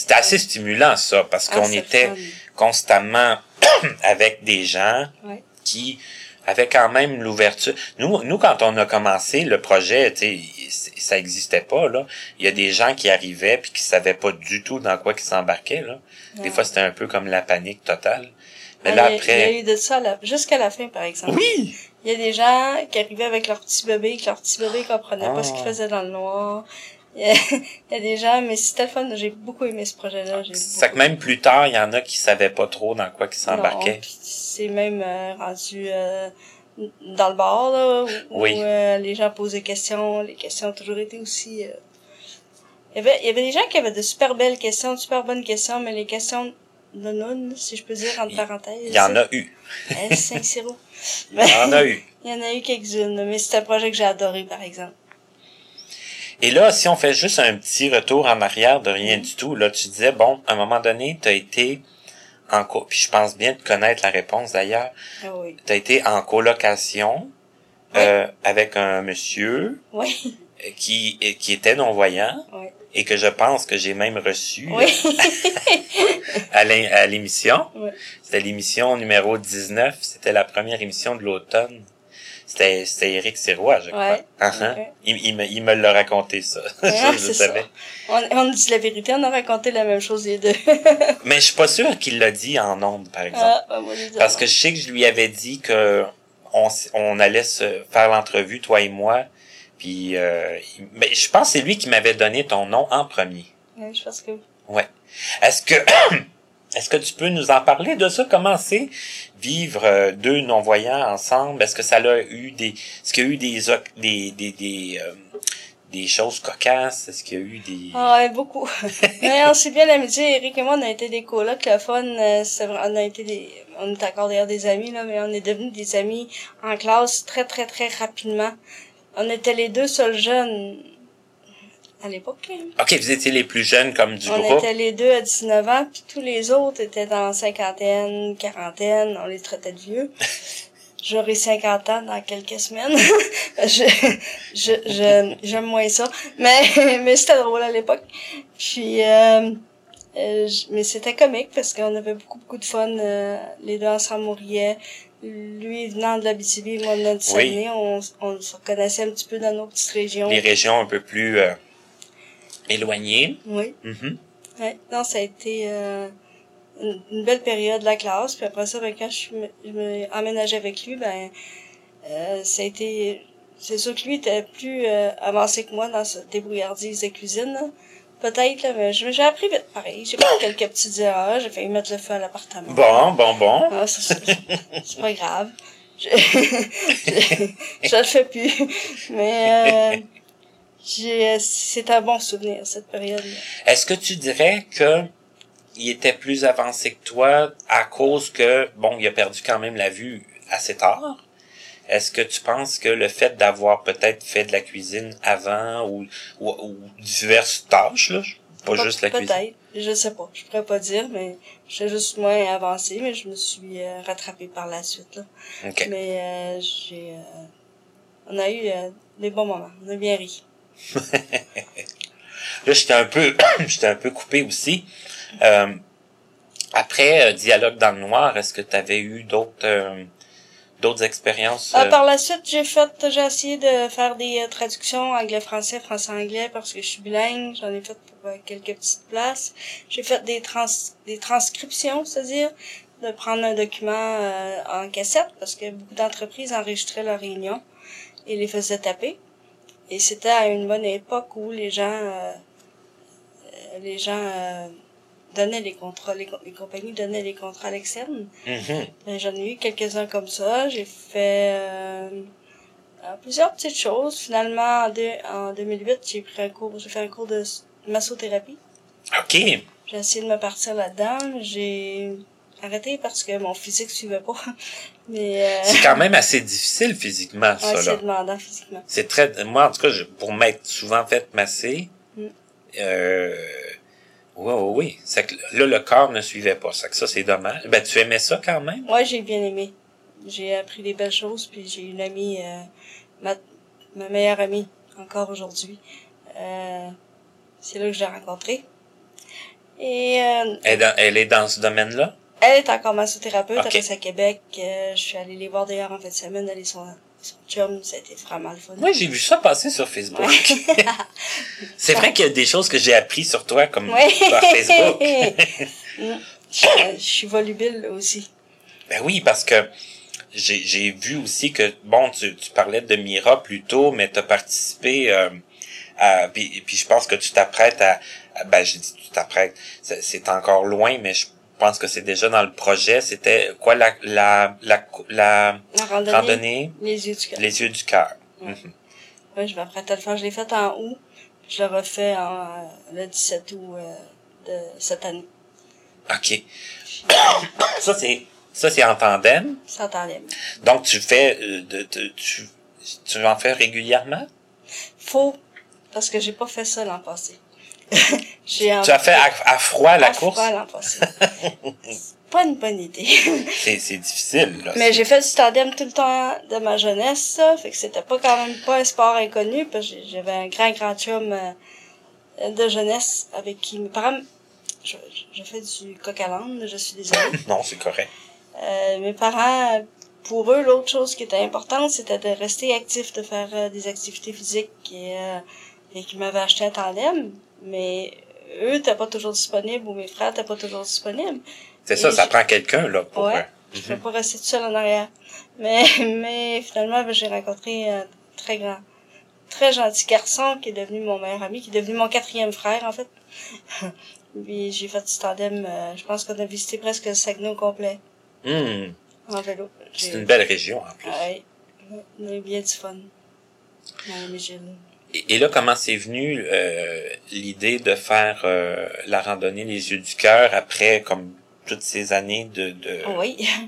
C'était assez stimulant, ça, parce Ah, qu'on était fun. constamment avec des gens Ouais. qui avait quand même l'ouverture. Nous, nous, quand on a commencé le projet, tu sais, ça existait pas, là. Il y a des gens qui arrivaient puis qui savaient pas du tout dans quoi ils s'embarquaient, là. Des fois, c'était un peu comme la panique totale. Mais Ah, là, il y a- Il y après... a eu de ça jusqu'à la fin, par exemple. Oui! Il y a des gens qui arrivaient avec leur petit bébé, que leur petit bébé comprenait Ah. pas ce qu'il faisait dans le noir. Il y a, des gens, mais c'était le fun. J'ai beaucoup aimé ce projet-là. J'ai que beaucoup- même plus tard, il y en a qui savaient pas trop dans quoi ils s'embarquaient. Non, C'est même euh, rendu euh, dans le bar, là, où, Oui. où, euh, les gens posent des questions. Les questions ont toujours été aussi... euh, Il, y avait, il y avait des gens qui avaient de super belles questions, de super bonnes questions, mais les questions de non, si je peux dire, entre parenthèses. Il y en a eu. 5 0 Il y en a eu. Il y en a eu quelques-unes, mais c'est un projet que j'ai adoré, par exemple. Et là, si on fait juste un petit retour en arrière de rien du tout, là, tu disais, bon, à un moment donné, tu as été en co puis je pense bien de connaître la réponse d'ailleurs, Ah oui. tu as été en colocation euh, avec un monsieur Oui, euh, qui, euh, qui était non-voyant oui. et que je pense que j'ai même reçu Oui. à l'in- à l'émission. Oui. C'était l'émission numéro 19, c'était la première émission de l'automne. C'était c'était Éric Sirois, je crois. Ouais. Uh-huh. Ok. il, il, me, il me l'a raconté, ça. Ah, Ça, je c'est savais. ça. On, on dit la vérité, on a raconté la même chose les deux. Mais je suis pas sûr qu'il l'a dit en ondes, par exemple. ah, ben, moi, je Parce que je sais que je lui avais dit que on, on allait se faire l'entrevue, toi et moi. Puis, euh, il- mais je pense que c'est lui qui m'avait donné ton nom en premier. Ouais, je pense que Ouais. Est-ce que est-ce que tu peux nous en parler de ça? Comment c'est vivre euh, deux non-voyants ensemble? Est-ce que ça a eu des est-ce qu'il y a eu des des des des, euh, des choses cocasses? Est-ce qu'il y a eu des Ah ouais, beaucoup. Mais on s'est bien amusés. Eric et moi, on a été des colocs. Le fun, euh, on a été des, on est encore d'ailleurs des amis, là, mais on est devenus des amis en classe très, très, très rapidement. On était les deux seuls jeunes à l'époque. hein. OK, vous étiez les plus jeunes comme du On groupe. était les deux à 19 ans, puis tous les autres étaient dans cinquantaine, quarantaine, on les traitait de vieux. J'aurai 50 ans dans quelques semaines. je, je, je, j'aime moins ça. Mais, mais c'était drôle à l'époque. Puis, euh, euh, mais c'était comique parce qu'on avait beaucoup, beaucoup de fun. euh, les deux ensemble, on riait. Lui venant de la BTB, moi venant du Oui. Saguenay, on, on se reconnaissait un petit peu dans nos petites régions. Les régions un peu plus euh, éloignées. Oui. Mhm. Ouais, non, ça a été euh, une, une belle période de la classe. Puis après ça, ben, quand je, suis- je me emménageais avec lui, ben euh, ça a été... C'est sûr que lui était plus euh, avancé que moi dans sa débrouillardise de cuisine. Peut-être, là, mais j'ai appris vite pareil. J'ai fait quelques petites erreurs. J'ai failli mettre le feu à l'appartement. Bon, bon, bon. Ah, c'est pas grave. Je, je, je le fais plus. Mais euh, j'ai, c'est un bon souvenir, cette période-là. Est-ce que tu dirais que il était plus avancé que toi à cause que bon, il a perdu quand même la vue assez tard? Est-ce que tu penses que le fait d'avoir peut-être fait de la cuisine avant ou, ou, ou diverses tâches, là, pas Pe- juste la cuisine? Peut-être. Je sais pas. Je pourrais pas dire, mais j'étais juste moins avancée, mais je me suis euh, rattrapée par la suite. Là. Mais euh, j'ai, euh, on a eu euh, des bons moments. On a bien ri. Là, j'étais un peu, j'étais un peu coupé aussi. Euh, après euh, Dialogue dans le noir, est-ce que tu avais eu d'autres, euh, d'autres expériences? Ah, euh, par la suite, j'ai fait, j'ai essayé de faire des euh, traductions anglais-français, français-anglais, parce que je suis bilingue. J'en ai fait pour euh, quelques petites places. J'ai fait des trans, des transcriptions, c'est-à-dire de prendre un document euh, en cassette, parce que beaucoup d'entreprises enregistraient leurs réunions et les faisaient taper. Et c'était à une bonne époque où les gens, euh, euh, les gens euh, donnaient les contrats, les, co- les compagnies donnaient les contrats à l'externe. mhm. Ben, J'en ai eu quelques-uns comme ça. J'ai fait euh, euh, plusieurs petites choses. Finalement, en, deux- en 2008, j'ai pris un cours, j'ai fait un cours de massothérapie. OK. J'ai essayé de me partir là-dedans. J'ai arrêté parce que mon physique suivait pas. Mais euh, C'est quand même assez difficile physiquement, ouais, ça, là. c'est demandant physiquement. C'est très, moi, en tout cas, je- pour m'être souvent fait masser, Mm. euh, oui, oui, oui. C'est que là, le corps ne suivait pas. C'est que ça, c'est dommage. Ben, tu aimais ça quand même? Moi, j'ai bien aimé. J'ai appris des belles choses, puis j'ai une amie, euh, ma, ma meilleure amie, encore aujourd'hui. Euh, c'est là que je l'ai rencontrée. Et euh, Elle, est dans- elle est dans ce domaine-là? Elle est encore massothérapeute, Ok. elle reste à Québec. Euh, je suis allée les voir d'ailleurs en fin de semaine, elle et son, son chum, ça a été vraiment le fun. Moi, j'ai vu ça passer sur Facebook. Ouais. c'est vrai qu'il y a des choses que j'ai appris sur toi comme Ouais. par Facebook. Mm. je, je suis volubile aussi. Ben oui, parce que j'ai j'ai vu aussi que, bon, tu, tu parlais de Mira plus tôt, mais tu as participé euh, à... Puis, puis je pense que tu t'apprêtes à... à- Ben, j'ai dit tu t'apprêtes, c'est encore loin, mais je pense que c'est déjà dans le projet. C'était quoi la la la, la La randonnée, randonnée? Les yeux du cœur. Les yeux du cœur. Ouais. Mhm. Ouais, je vais apprêter à le faire. Je l'ai fait en août. puis Je le refais en, le 17 août euh, de cette année. OK. ça, c'est ça c'est en tandem? Sans tandem. Donc, tu fais... euh, de, de- tu, tu en fais régulièrement? Faut, parce que j'ai pas fait ça l'an passé. Tu as fait à, à froid la à course? froid l'an passé. C'est pas une bonne idée. C'est c'est difficile, là. Mais j'ai fait du tandem tout le temps de ma jeunesse, ça. Fait que c'était pas quand même pas un sport inconnu, parce que j'avais un grand, grand chum euh, de jeunesse avec qui mes parents... Je, je fais du coq à l'âne, je suis désolée. Non, c'est correct. Euh, mes parents, pour eux, l'autre chose qui était importante, c'était de rester actif, de faire euh, des activités physiques et, euh, et qui m'avaient acheté un tandem. Mais eux, t'es pas toujours disponible ou mes frères, t'es pas toujours disponible. C'est ça, ça prend quelqu'un, là, pour... Ouais. Je peux pas rester tout seul en arrière. Mais, mais finalement, ben, j'ai rencontré un très grand, très gentil garçon qui est devenu mon meilleur ami, qui est devenu mon quatrième frère, en fait. Puis j'ai fait du tandem, euh, je pense qu'on a visité presque le Saguenay au complet, hum, en vélo. c'est une belle région, en plus. Ouais. On a eu bien du fun. Ouais, mais j'ai- Et, là, comment c'est venu euh, l'idée de faire euh, la randonnée Les Yeux du Cœur après, comme toutes ces années de... de... Oui.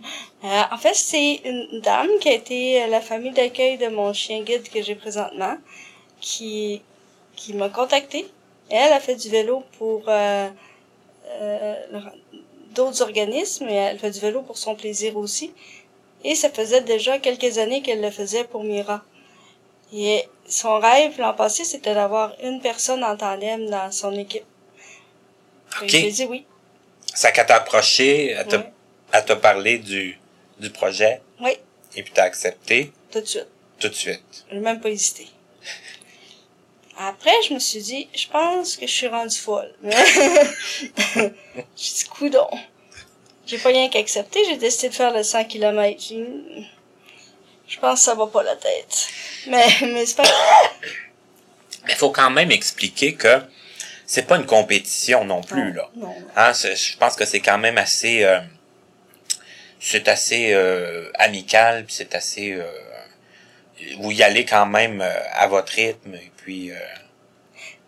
Euh, en fait, c'est une dame qui a été euh, la famille d'accueil de mon chien guide que j'ai présentement, qui, qui m'a contacté. Elle a fait du vélo pour euh, euh, d'autres organismes et elle fait du vélo pour son plaisir aussi. Et ça faisait déjà quelques années qu'elle le faisait pour Mira. Et son rêve l'an passé, c'était d'avoir une personne en tandem dans son équipe. Ok. J'ai dit oui. Ça qu'à t'a approché, elle t'a Ouais. elle t'a parlé du, du projet, Oui, et puis t'as accepté? Tout de suite. tout de suite. J'ai même pas hésité. Après, je me suis dit, je pense que je suis rendue folle. j'ai dit, coudon. J'ai pas rien qu'accepter, j'ai décidé de faire le 100 km. Je pense que ça va pas la tête. Mais, mais c'est pas Mais faut quand même expliquer que c'est pas une compétition non plus, là. Non, non. Hein, je pense que c'est quand même assez... euh, c'est assez euh, amical, c'est assez... Euh, vous y allez quand même euh, à votre rythme, et puis... euh,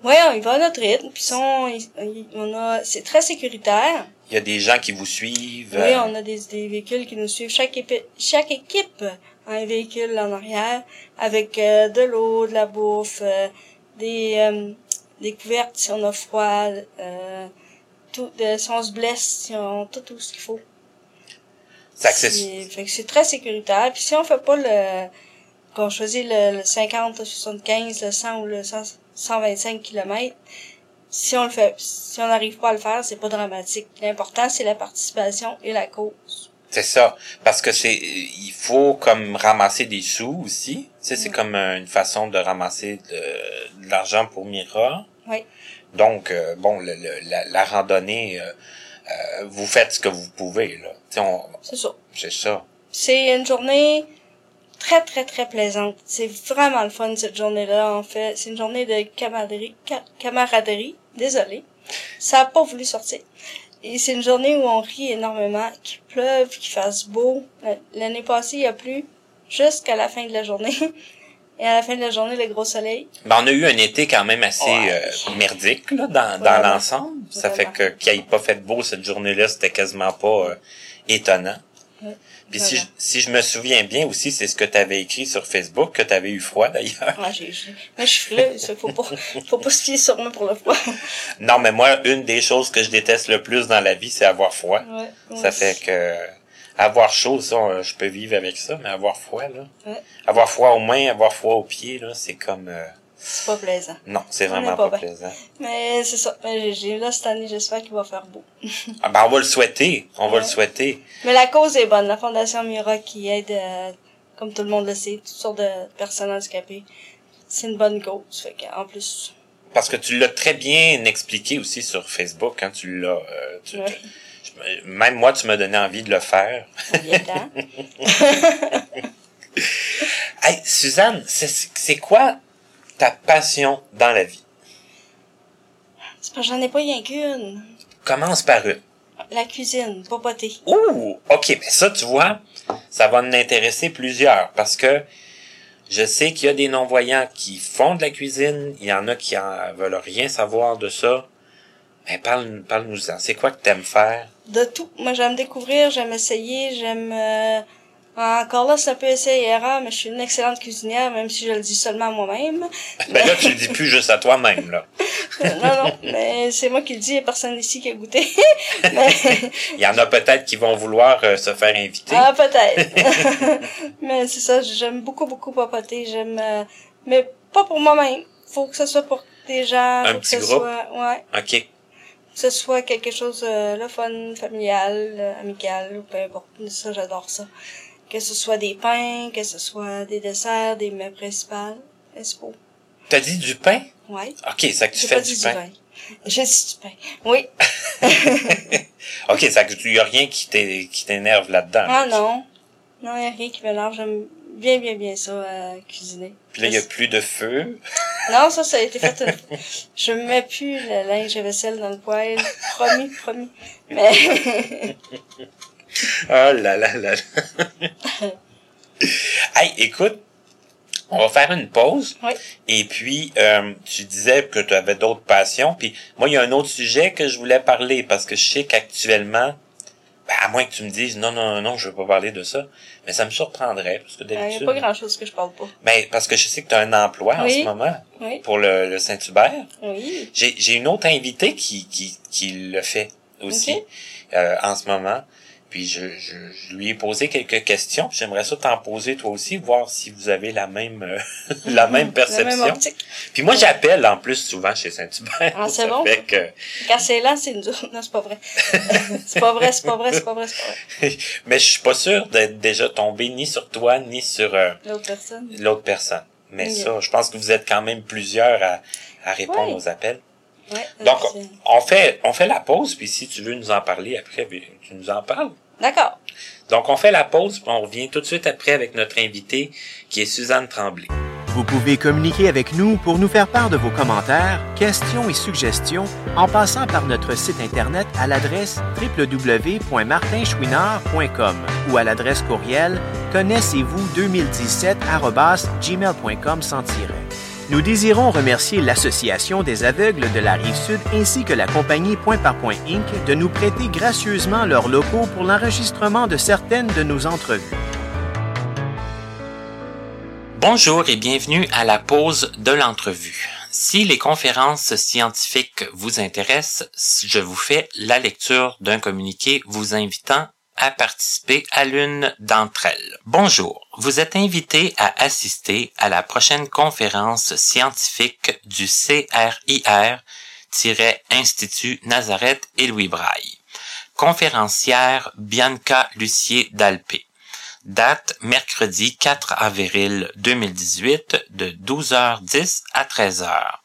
Ouais, on y va à notre rythme. Puis on, on a, c'est très sécuritaire. il y a des gens qui vous suivent. Oui, euh, on a des, des véhicules qui nous suivent. Chaque, épi- chaque équipe un véhicule en arrière avec euh, de l'eau, de la bouffe, euh, des, euh, des couvertes si on a froid, euh, tout, de, si on se blesse, si on, tout, tout ce qu'il faut. c'est C'est- très sécuritaire. Puis si on fait pas le, qu'on choisit le, le 50, le 75, le 100 ou le 100 125 km, si on le fait, si on n'arrive pas à le faire, c'est pas dramatique. L'important, c'est la participation et la cause. C'est ça. Parce que c'est, il faut comme ramasser des sous aussi. Tu sais, c'est comme euh, une façon de ramasser de, de l'argent pour Mira. Oui. Donc, euh, bon, le, le- la, la randonnée, euh, euh, vous faites ce que vous pouvez, là. Tu sais, on- C'est ça. c'est ça. C'est une journée très, très, très plaisante. C'est vraiment le fun, cette journée-là, en fait. C'est une journée de camaraderie, ca- camaraderie. Désolée. Ça a pas voulu sortir. Et c'est une journée où on rit énormément, qu'il pleuve, qu'il fasse beau. L'année passée, il a plu jusqu'à la fin de la journée. Et à la fin de la journée, le gros soleil. Ben, on a eu un été quand même assez Ouais. euh, merdique, là, dans, dans l'ensemble. Ça fait que qu'il ait pas fait beau cette journée-là, c'était quasiment pas euh, étonnant. Puis si je, si je me souviens bien aussi, c'est ce que tu avais écrit sur Facebook, que tu avais eu froid d'ailleurs. Ouais, j'ai, je suis frileuse. Faut pas, faut pas se fier sur moi pour le froid. Non, mais moi, une des choses que je déteste le plus dans la vie, c'est avoir froid. Ouais, Ça fait que avoir chaud, ça, je peux vivre avec ça, mais avoir froid, là. Ouais. Avoir froid aux mains, avoir froid aux pieds, là, c'est comme euh, c'est pas plaisant. Non, c'est vraiment pas plaisant. Mais c'est ça. Mais j'ai- là cette année, j'espère qu'il va faire beau. Ah ben, on va le souhaiter. On va le souhaiter. Mais la cause est bonne. La Fondation Mira qui aide, euh, comme tout le monde le sait, toutes sortes de personnes handicapées. C'est une bonne cause. Fait en plus, Parce que tu l'as très bien expliqué aussi sur Facebook quand tu l'as. euh, Ouais. même moi, tu m'as donné envie de le faire. il y a temps. Hey, Suzanne, c'est c'est quoi ta passion dans la vie? C'est parce que j'en ai pas rien qu'une. Commence par une. La cuisine, papoter. Ouh, ok, mais ça, tu vois, ça va en intéresser plusieurs parce que je sais qu'il y a des non-voyants qui font de la cuisine, il y en a qui en veulent rien savoir de ça. Mais parle, parle-nous-en. C'est quoi que t'aimes faire? De tout. Moi, j'aime découvrir, j'aime essayer, j'aime... euh, Encore là, c'est un peu essai et erreur, mais je suis une excellente cuisinière, même si je le dis seulement à moi-même. Ben là, tu le dis plus juste à toi-même, là. non, non, mais c'est moi qui le dis, il y a personne ici qui a goûté. mais... Il y en a peut-être qui vont vouloir euh, se faire inviter. Ah, peut-être. mais c'est ça, j'aime beaucoup, beaucoup papoter. J'aime... euh, Mais pas pour moi-même. Faut que ce soit pour des gens. Un faut petit que ce groupe? Soit... Ouais. OK. Que ce soit quelque chose euh, le fun, familial, euh, amical, ou peu importe. Ça, j'adore ça. Que ce soit des pains, que ce soit des desserts, des mets principaux. principaux. T'as dit du pain? Ouais. OK, ça que tu fais du dit pain. du vin. J'ai dit du pain. Oui. OK, ça que tu y a rien qui t'é- qui t'énerve là-dedans. Ah là. non. Non, y a rien qui m'énerve. J'aime bien, bien, bien ça, euh, cuisiner. Puis là, il y a plus de feu. Non, ça, ça a été fait une... Je mets plus le linge à vaisselle dans le poêle. Promis, promis. Mais, Oh là là là là. hey, écoute, on va faire une pause. oui. Et puis, euh, tu disais que tu avais d'autres passions. Puis moi, il y a un autre sujet que je voulais parler parce que je sais qu'actuellement, ben, à moins que tu me dises non, non, non, je veux pas parler de ça. Mais ça me surprendrait parce que Il n'y a d'habitude. pas grand chose que je parle pas. Mais parce que je sais que tu as un emploi en ce moment Oui. pour le, le Saint-Hubert. Oui. J'ai, j'ai une autre invitée qui, qui, qui le fait aussi euh, en ce moment. Puis je, je, je lui ai posé quelques questions. J'aimerais ça t'en poser toi aussi, voir si vous avez la même euh, la même perception. Même. Puis moi j'appelle en plus souvent chez Saint-Hubert. Ah, c'est bon, que- Quand c'est lent, c'est une dure. Non, c'est pas vrai. c'est pas vrai, c'est pas vrai, c'est pas vrai, c'est pas vrai. mais je suis pas sûr d'être déjà tombé ni sur toi ni sur euh, L'autre personne. l'autre personne. Mais ça, je pense que vous êtes quand même plusieurs à, à répondre aux appels. Ouais. Donc, c'est- on fait, on fait la pause, puis si tu veux nous en parler après, ben, tu nous en parles. D'accord. Donc, on fait la pause, puis on revient tout de suite après avec notre invitée, qui est Suzanne Tremblay. Vous pouvez communiquer avec nous pour nous faire part de vos commentaires, questions et suggestions en passant par notre site Internet à l'adresse www.martinchouinard.com ou à l'adresse courriel connaissez-vous 2017 sans tiret. Nous désirons remercier l'Association des aveugles de la Rive-Sud ainsi que la compagnie Point par Point Inc. de nous prêter gracieusement leurs locaux pour l'enregistrement de certaines de nos entrevues. Bonjour et bienvenue à la pause de l'entrevue. Si les conférences scientifiques vous intéressent, je vous fais la lecture d'un communiqué vous invitant à participer à l'une d'entre elles. Bonjour, vous êtes invité à assister à la prochaine conférence scientifique du CRIR-Institut Nazareth et Louis Braille. Conférencière Bianca Lucier d'Alpé. Date mercredi 4 avril 2018 de 12h10 à 13h.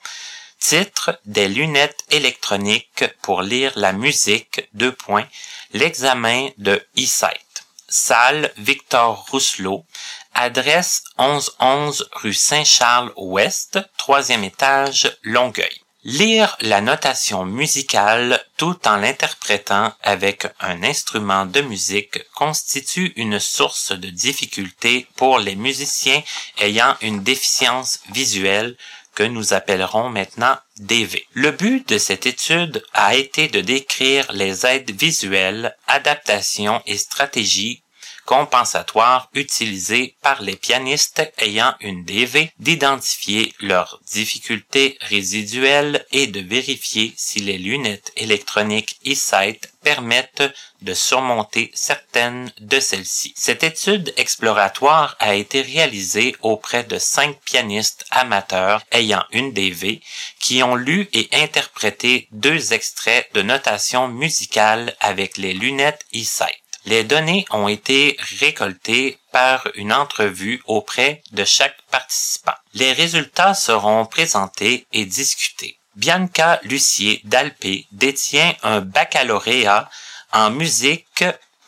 Titre Des lunettes électroniques pour lire la musique. Deux points. L'examen de e-sight. Salle Victor Rousselot. Adresse 1111 rue Saint-Charles-Ouest, troisième étage, Longueuil. Lire la notation musicale tout en l'interprétant avec un instrument de musique constitue une source de difficulté pour les musiciens ayant une déficience visuelle que nous appellerons maintenant DV. Le but de cette étude a été de décrire les aides visuelles, adaptations et stratégies compensatoire utilisé par les pianistes ayant une DV d'identifier leurs difficultés résiduelles et de vérifier si les lunettes électroniques e-sight permettent de surmonter certaines de celles-ci. Cette étude exploratoire a été réalisée auprès de cinq pianistes amateurs ayant une DV qui ont lu et interprété deux extraits de notation musicale avec les lunettes e-sight. Les données ont été récoltées par une entrevue auprès de chaque participant. Les résultats seront présentés et discutés. Bianca Lucier d'Alpé détient un baccalauréat en musique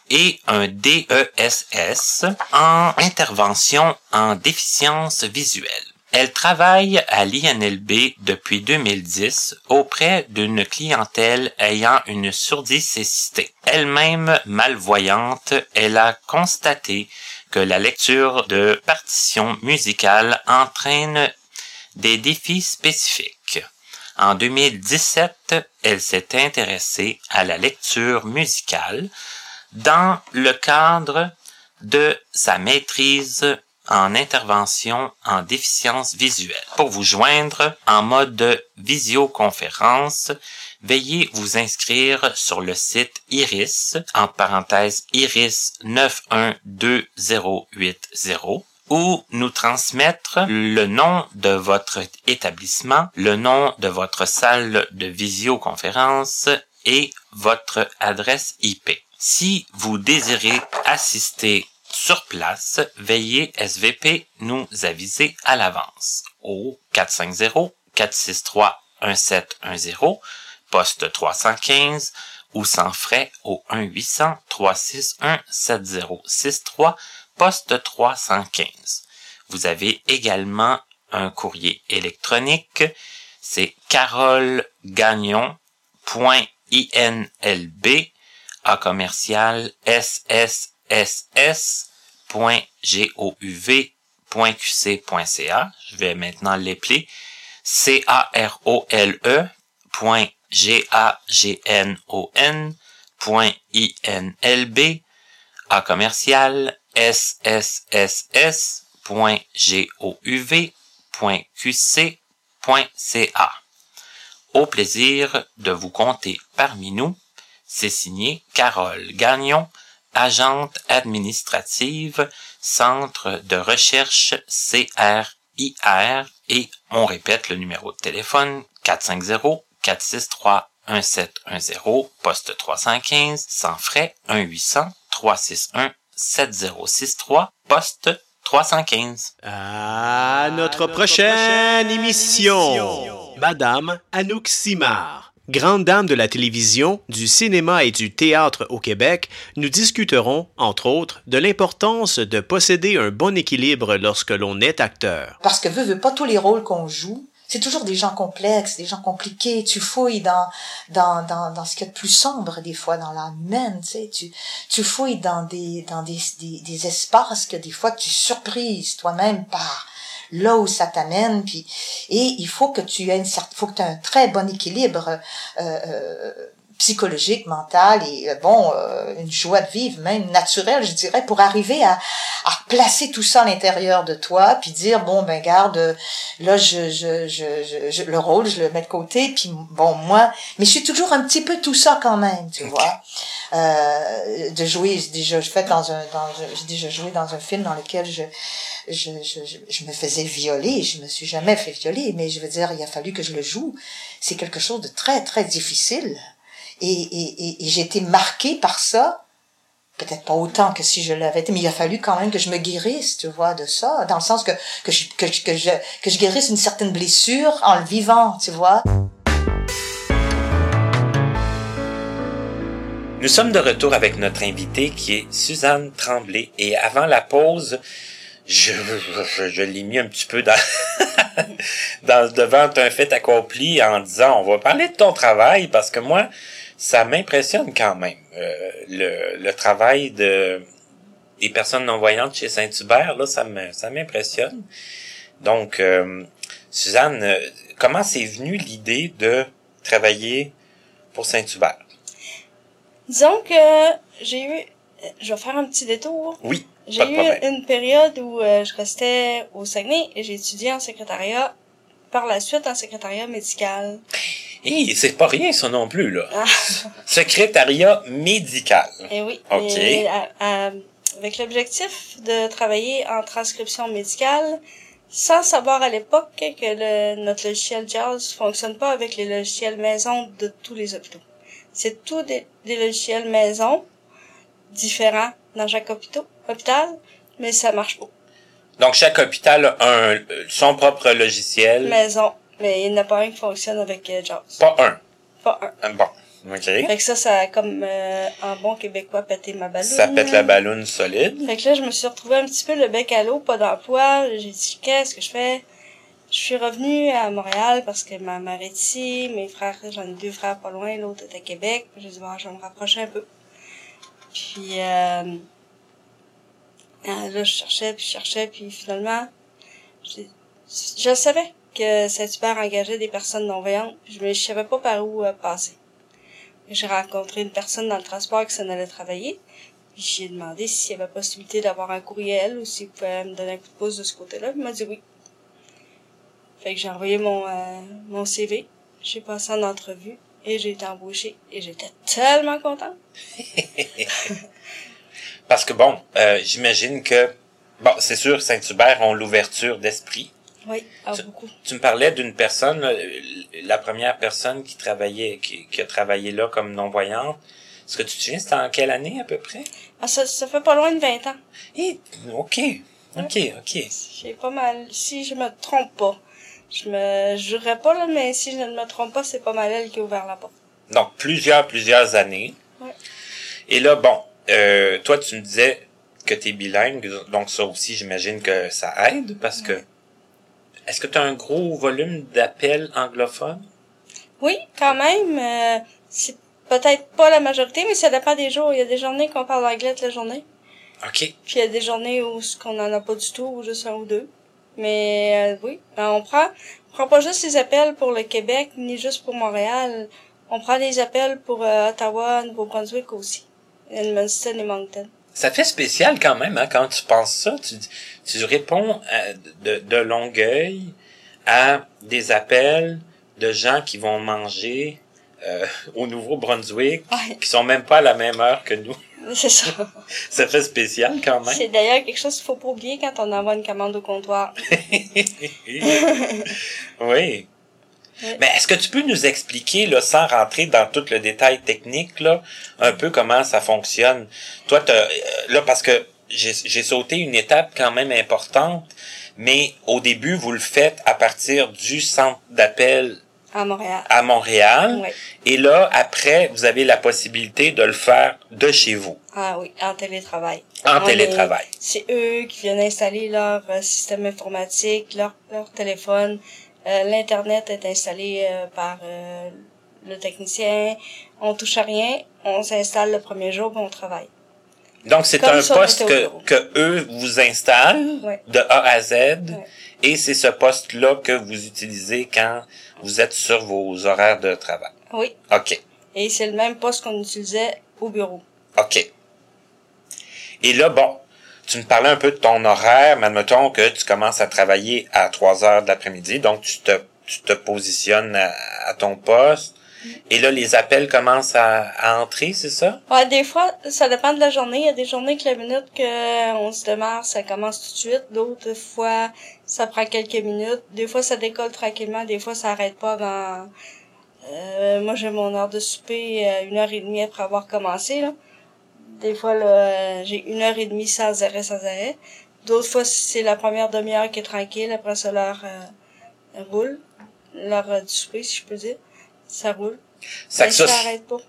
et un DESS en intervention en déficience visuelle. Elle travaille à l'INLB depuis 2010 auprès d'une clientèle ayant une surdicécité. Elle-même malvoyante, elle a constaté que la lecture de partitions musicales entraîne des défis spécifiques. En 2017, elle s'est intéressée à la lecture musicale dans le cadre de sa maîtrise en intervention en déficience visuelle. Pour vous joindre en mode visioconférence, veuillez vous inscrire sur le site iris, en parenthèse iris 912080, ou nous transmettre le nom de votre établissement, le nom de votre salle de visioconférence et votre adresse IP. Si vous désirez assister sur place, veuillez SVP nous aviser à l'avance au 450-463-1710, poste 315 ou sans frais au 1-800-361-7063, poste 315. Vous avez également un courrier électronique, c'est carolgagnon.inlb à commercial sss.gouv.qc.ca. Je vais maintenant l'épeler. C-A-R-O-L-E G-A-G-N-O-N.inlb à commercial sss.gouv.qc.ca. Au plaisir de vous compter parmi nous. C'est signé Carole Gagnon, agente administrative, Centre de recherche CRIR, et on répète le numéro de téléphone 450 463 1710, poste 315, sans frais 1-800 361 7063, poste 315. À notre prochaine émission, Madame Anouk Simard. Grande dame de la télévision, du cinéma et du théâtre au Québec, nous discuterons, entre autres, de l'importance de posséder un bon équilibre lorsque l'on est acteur. Parce que veut, veut pas tous les rôles qu'on joue, c'est toujours des gens complexes, des gens compliqués. Tu fouilles dans dans dans, dans ce qu'il y a de plus sombre des fois dans humaine. Tu sais, tu tu fouilles dans des dans des des, des espaces que des fois tu surprises toi-même par là où ça t'amène puis et il faut que tu aies une certaine faut que tu aies un très bon équilibre euh, euh, psychologique, mental et euh, bon, euh, une joie de vivre, même naturelle, je dirais, pour arriver à, à placer tout ça à l'intérieur de toi, puis dire bon ben garde, là je, je, je, je, le rôle, je le mets de côté, puis bon moi, mais je suis toujours un petit peu tout ça quand même, tu vois. Euh, de jouer, j'ai déjà fait dans un, dans, j'ai déjà joué dans un film dans lequel je, je, je, je me faisais violer, je me suis jamais fait violer, mais je veux dire, il a fallu que je le joue. C'est quelque chose de très très difficile et, et, et, j'ai été marquée par ça. Peut-être pas autant que si je l'avais été, mais il a fallu quand même que je me guérisse, tu vois, de ça, dans le sens que, que, je, que, je, que je guérisse une certaine blessure en le vivant, tu vois. Nous sommes de retour avec notre invitée qui est Suzanne Tremblay. Et avant la pause, je, je, je l'ai mis un petit peu dans, dans devant un fait accompli en disant on va parler de ton travail parce que moi, ça m'impressionne quand même. Euh, le, le travail de des personnes non-voyantes chez Saint-Hubert, là, ça me ça m'impressionne. Donc, euh, Suzanne, euh, comment c'est venu l'idée de travailler pour Saint-Hubert? Disons que j'ai eu Euh, Je vais faire un petit détour. Oui, J'ai eu problème. une période où euh, je restais au Saguenay et j'ai étudié en secrétariat, par la suite en secrétariat médical. Hé, c'est pas rien ça non plus, là. Ah. Secrétariat médical. Et oui. Ok. Et, à- à- avec l'objectif de travailler en transcription médicale, sans savoir à l'époque que le, notre logiciel JAWS fonctionne pas avec les logiciels maison de tous les hôpitaux. C'est tous des, des logiciels maison différents dans chaque hôpital, hôpital mais ça marche pas. Donc, chaque hôpital a un, son propre logiciel. Maison. Mais il n'y en a pas un qui fonctionne avec euh, JAWS. Pas un. Pas un. Ah, Bon, OK. Fait que ça, ça a comme euh, en bon québécois pété ma ballonne. Ça pète la ballonne solide. Fait que là, je me suis retrouvée un petit peu le bec à l'eau, pas d'emploi. J'ai dit, qu'est-ce que je fais? Je suis revenue à Montréal parce que ma mère est ici, mes frères, j'en ai deux frères pas loin, l'autre est à Québec. J'ai dit, bon, je vais me rapprocher un peu. Puis, euh, ah, là, je cherchais, puis je cherchais, puis finalement, je savais que Saint-Hubert engageait des personnes non-voyantes, puis je ne savais pas par où euh, passer. J'ai rencontré une personne dans le transport qui s'en allait travailler. Puis j'ai demandé s'il y avait possibilité d'avoir un courriel ou s'il pouvait me donner un coup de pouce de ce côté-là. Il m'a dit oui. Fait que j'ai envoyé mon, euh, mon CV. J'ai passé en entrevue et j'ai été embauchée. Et j'étais tellement contente. Parce que bon, euh, j'imagine que bon, c'est sûr, Saint-Hubert ont l'ouverture d'esprit. Oui, ah, Tu- beaucoup. Tu me parlais d'une personne, la première personne qui travaillait, qui, qui a travaillé là comme non-voyante. Est-ce que tu te souviens, c'était en quelle année à peu près? Ah, ça, ça fait pas loin de 20 ans. Eh, ok, ok, ok. J'ai pas mal, si je me trompe pas. Je me jurerais pas, là, mais si je ne me trompe pas, c'est pas mal elle qui a ouvert la porte. Donc, plusieurs, plusieurs années. Ouais. Et là, bon, euh, toi, tu me disais que tu es bilingue, donc ça aussi, j'imagine que ça aide, parce que... Est-ce que tu as un gros volume d'appels anglophones? Oui, quand même. euh, c'est peut-être pas la majorité, mais ça dépend des jours. Il y a des journées qu'on parle anglais toute la journée. OK. Puis il y a des journées où ce qu'on en a pas du tout, ou juste un ou deux. Mais euh, oui, ben, on prend prend pas juste les appels pour le Québec, ni juste pour Montréal. On prend des appels pour euh, Ottawa, Nouveau-Brunswick aussi. Edmundston et Moncton. Ça fait spécial quand même, hein, quand tu penses ça. Tu, tu réponds à- de, de Longueuil à des appels de gens qui vont manger euh, au Nouveau-Brunswick, Ouais. qui sont même pas à la même heure que nous. C'est ça. Ça fait spécial quand même. C'est d'ailleurs quelque chose qu'il faut pas oublier quand on envoie une commande au comptoir. oui. Mais est-ce que tu peux nous expliquer, là, sans rentrer dans tout le détail technique, là, un peu comment ça fonctionne? Toi, t'as, euh, là, parce que j'ai sauté une étape quand même importante, mais au début, vous le faites à partir du centre d'appel À Montréal. à Montréal. Ouais. Et là, après, vous avez la possibilité de le faire de chez vous, Ah oui, en télétravail. en On télétravail. est- C'est eux qui viennent installer leur euh, système informatique, leur, leur téléphone. Euh, L'Internet est installé euh, par euh, le technicien. On touche à rien. On s'installe le premier jour on travaille. Donc, c'est un poste que, que eux vous installent de A à Z. Ouais. Et c'est ce poste-là que vous utilisez quand vous êtes sur vos horaires de travail. Oui. OK. Et c'est le même poste qu'on utilisait au bureau. OK. Et là, bon, tu me parlais un peu de ton horaire, mais admettons que tu commences à travailler à 3 heures de l'après-midi, donc tu te, tu te positionnes à, à ton poste. Et là, les appels commencent à, à entrer, c'est ça? Ouais, des fois, ça dépend de la journée. Il y a des journées que la minute que on se démarre, ça commence tout de suite. D'autres fois, ça prend quelques minutes. Des fois, ça décolle tranquillement. Des fois, ça arrête pas avant... Euh, moi, j'ai mon heure de souper euh, une heure et demie après avoir commencé, là. Des fois, là, euh, j'ai une heure et demie sans arrêt, sans arrêt. D'autres fois, c'est la première demi-heure qui est tranquille. Après ça, l'heure euh, roule. L'heure euh, du souper, si je peux dire. Ça roule. Ça que ça, ça.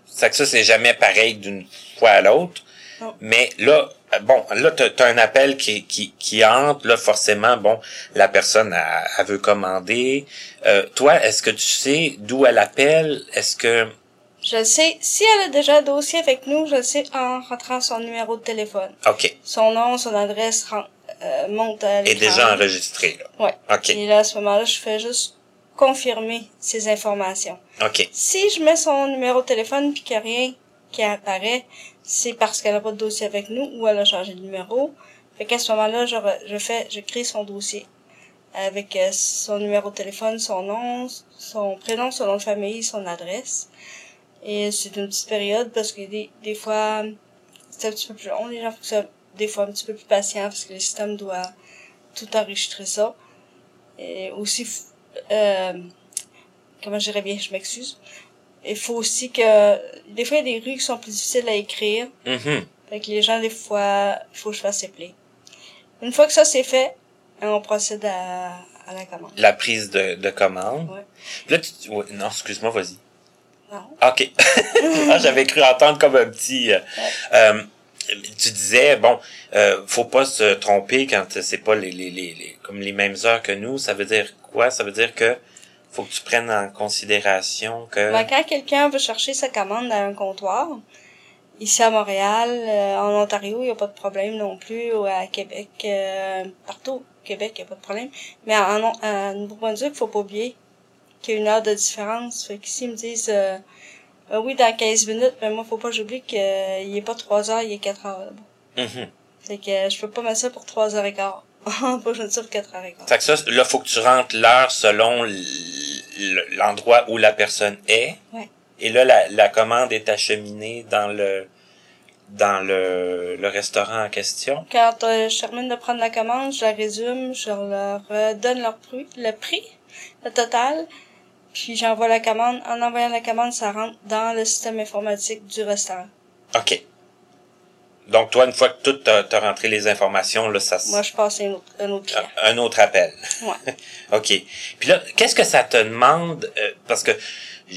Ça ça, c'est jamais pareil d'une fois à l'autre. Mais là, bon, là, t'as as un appel qui, qui, qui entre, là, forcément, bon, la personne, elle, elle veut commander. Euh, toi, est-ce que tu sais d'où elle appelle? Est-ce que... Je le sais. Si elle a déjà un dossier avec nous, je le sais en rentrant son numéro de téléphone. OK. Son nom, son adresse euh, monte à Est déjà enregistré, là. Ouais. OK. Et là, à ce moment-là, je fais juste confirmer ces informations. OK. Si je mets son numéro de téléphone puis qu'il n'y a rien, qui apparaît, c'est parce qu'elle a pas de dossier avec nous ou elle a changé de numéro. Fait qu'à ce moment-là, je, je fais, je crée son dossier avec euh, son numéro de téléphone, son nom, son prénom, son nom de famille, son adresse. Et c'est une petite période parce que des, des fois, c'est un petit peu plus long. Les gens sont des fois un petit peu plus patients parce que le système doit tout enregistrer ça. Et aussi, euh, comment je dirais bien, je m'excuse. Il faut aussi que, des fois, il y a des rues qui sont plus difficiles à écrire. Mhm. Fait que les gens, des fois, il faut que je fasse. Une fois que ça c'est fait, on procède à, à la commande. La prise de, de commande? Ouais. Là, tu, ouais, non, excuse-moi, vas-y. Non. OK. Ah, J'avais cru entendre comme un petit... euh, euh, tu disais, bon, euh, faut pas se tromper quand c'est pas les, les, les, les- comme les mêmes heures que nous. Ça veut dire quoi? Ça veut dire que faut que tu prennes en considération que... Ben, quand quelqu'un veut chercher sa commande à un comptoir, ici à Montréal, euh, en Ontario, il n'y a pas de problème non plus, ou à Québec, euh, partout au Québec, il n'y a pas de problème. Mais en, en, Nouveau-Brunswick, faut pas oublier qu'il y a une heure de différence. Fait qu'ici, ils me disent, euh, Euh, oui, dans 15 minutes, mais moi, faut pas que j'oublie qu'il est pas 3 heures, il est 4 heures là-bas. Mhm. Fait que euh, je peux pas mettre ça pour 3 heures et quart. pas je pour 4 heures et quart. Fait que ça, là, faut que tu rentres l'heure selon l'endroit où la personne est. Ouais. Et là, la, la commande est acheminée dans le dans le, le restaurant en question. Quand euh, je termine de prendre la commande, je la résume, je leur euh, donne leur prix, le prix, le total, puis j'envoie la commande. En envoyant la commande, ça rentre dans le système informatique du restaurant. OK. Donc, toi, une fois que tout t'as t'as rentré les informations, là, ça se- Moi, je passe un autre, un autre client. un autre appel. Ouais. OK. Puis là, qu'est-ce que ça te demande? euh, parce que,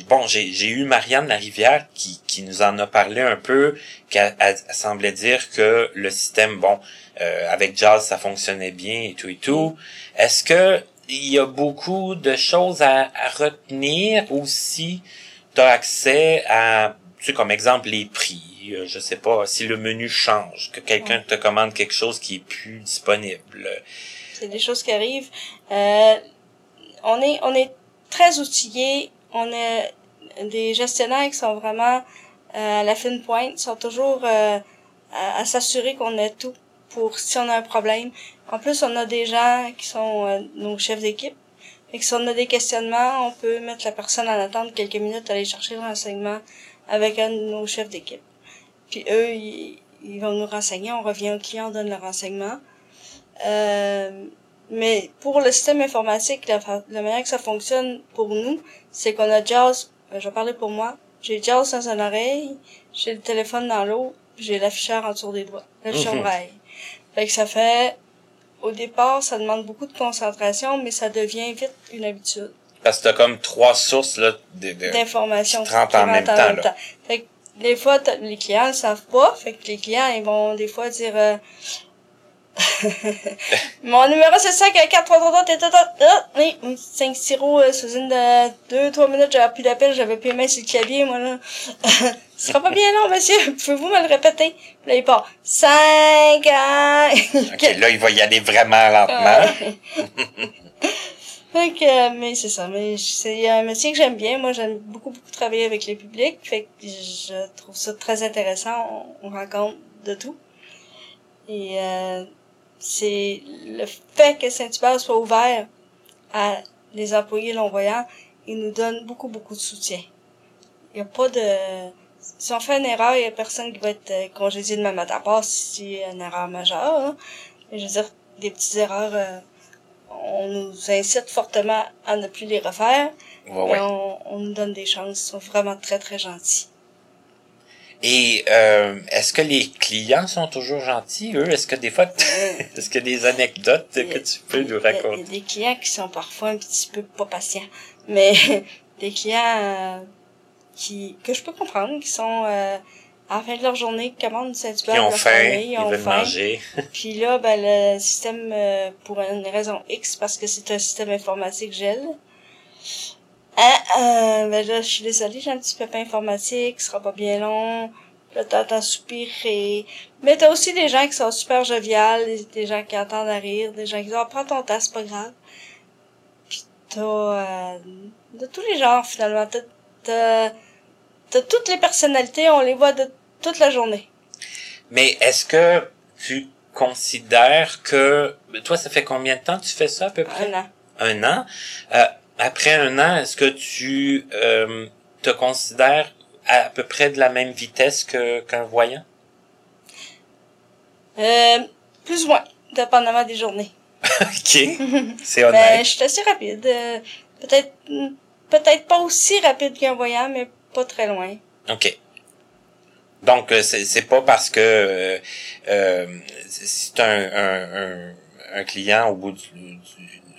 bon, j'ai j'ai eu Marianne Larivière qui, qui nous en a parlé un peu, qui a- a- semblait dire que le système, bon, euh, avec Jazz, ça fonctionnait bien et tout et tout. Est-ce que il y a beaucoup de choses à, à retenir ou si tu as accès à, tu sais, comme exemple, les prix? euh, Je sais pas, si le menu change, que quelqu'un te commande quelque chose qui est plus disponible. C'est des choses qui arrivent. Euh, on est, on est très outillés. On a des gestionnaires qui sont vraiment euh, à la fine pointe, sont toujours euh, à, à s'assurer qu'on a tout pour si on a un problème. En plus, on a des gens qui sont euh, nos chefs d'équipe. Et que si on a des questionnements, on peut mettre la personne en attente quelques minutes, aller chercher le renseignement avec un de nos chefs d'équipe. Puis eux, ils, ils vont nous renseigner, on revient au client, on donne le renseignement. Euh, mais pour le système informatique, la, manière que ça fonctionne pour nous, c'est qu'on a Jazz, euh, je vais parler pour moi, j'ai Jazz dans une oreille, j'ai le téléphone dans puis j'ai l'afficheur en dessous des doigts, l'afficheur braille. Fait que ça fait, au départ, ça demande beaucoup de concentration, mais ça devient vite une habitude Parce que t'as comme trois sources là, d'informations qui te rentrent en même temps, là. Fait que des fois, les clients le savent pas. Fait que les clients, ils vont des fois dire euh, Mon numéro c'est 5 4 3 3 3 t'es ah, oui, 5 sirop euh, sous une de 2 3 minutes, j'avais plus d'appel, j'avais plus les mains sur le clavier, moi là. Ce sera pas bien long, monsieur? Pouvez-vous me le répéter? Là, il part. 5 OK, là, il va y aller vraiment lentement. Fait que, euh, mais c'est ça. Mais c'est un métier que j'aime bien. Moi, j'aime beaucoup, beaucoup travailler avec les publics. Fait que je trouve ça très intéressant. On, on rencontre de tout. Et euh, c'est le fait que Saint-Hubert soit ouvert à les employés non-voyants, il nous donne beaucoup, beaucoup de soutien. Il n'y a pas de... Si on fait une erreur, il n'y a personne qui va être euh, congédié demain matin, à part si c'est une erreur majeure. hein. Mais je veux dire, des petites erreurs... euh, on nous incite fortement à ne plus les refaire. Ouais, ouais. on, on nous donne des chances. Ils sont vraiment très, très gentils. Et euh, est-ce que les clients sont toujours gentils, eux? Est-ce que des fois, est-ce qu'il y a des anecdotes que tu peux nous a- il y raconter? a des clients qui sont parfois un petit peu pas patients. Mais des clients euh, qui que je peux comprendre, qui sont euh, à la fin de leur journée, qui commandent saint Qui ont faim, ils ils ont veulent faim. manger. Puis là, ben, le système, euh, pour une raison X, parce que c'est un système informatique gel, ah, euh, ben là, je suis désolée, j'ai un petit pépin informatique, ce sera pas bien long. Là, t'entends soupirer. Mais t'as aussi des gens qui sont super joviales, des, des gens qui entendent à rire, des gens qui disent, oh, prends ton temps, c'est pas grave. Puis t'as, euh, de tous les genres, finalement. T'as, t'as, toutes les personnalités, on les voit de toute la journée. Mais est-ce que tu considères que toi ça fait combien de temps que tu fais ça à peu près? Un an. Un an? Euh, après un an, est-ce que tu euh, te considères à peu près de la même vitesse que qu'un voyant? Euh, plus ou moins, dépendamment des journées. Ok, c'est honnête. je suis assez rapide. Euh, peut-être peut-être pas aussi rapide qu'un voyant, mais pas très loin. OK. Donc, euh, c'est c'est pas parce que euh, euh, si t'as un, un, un, un client au bout du, du-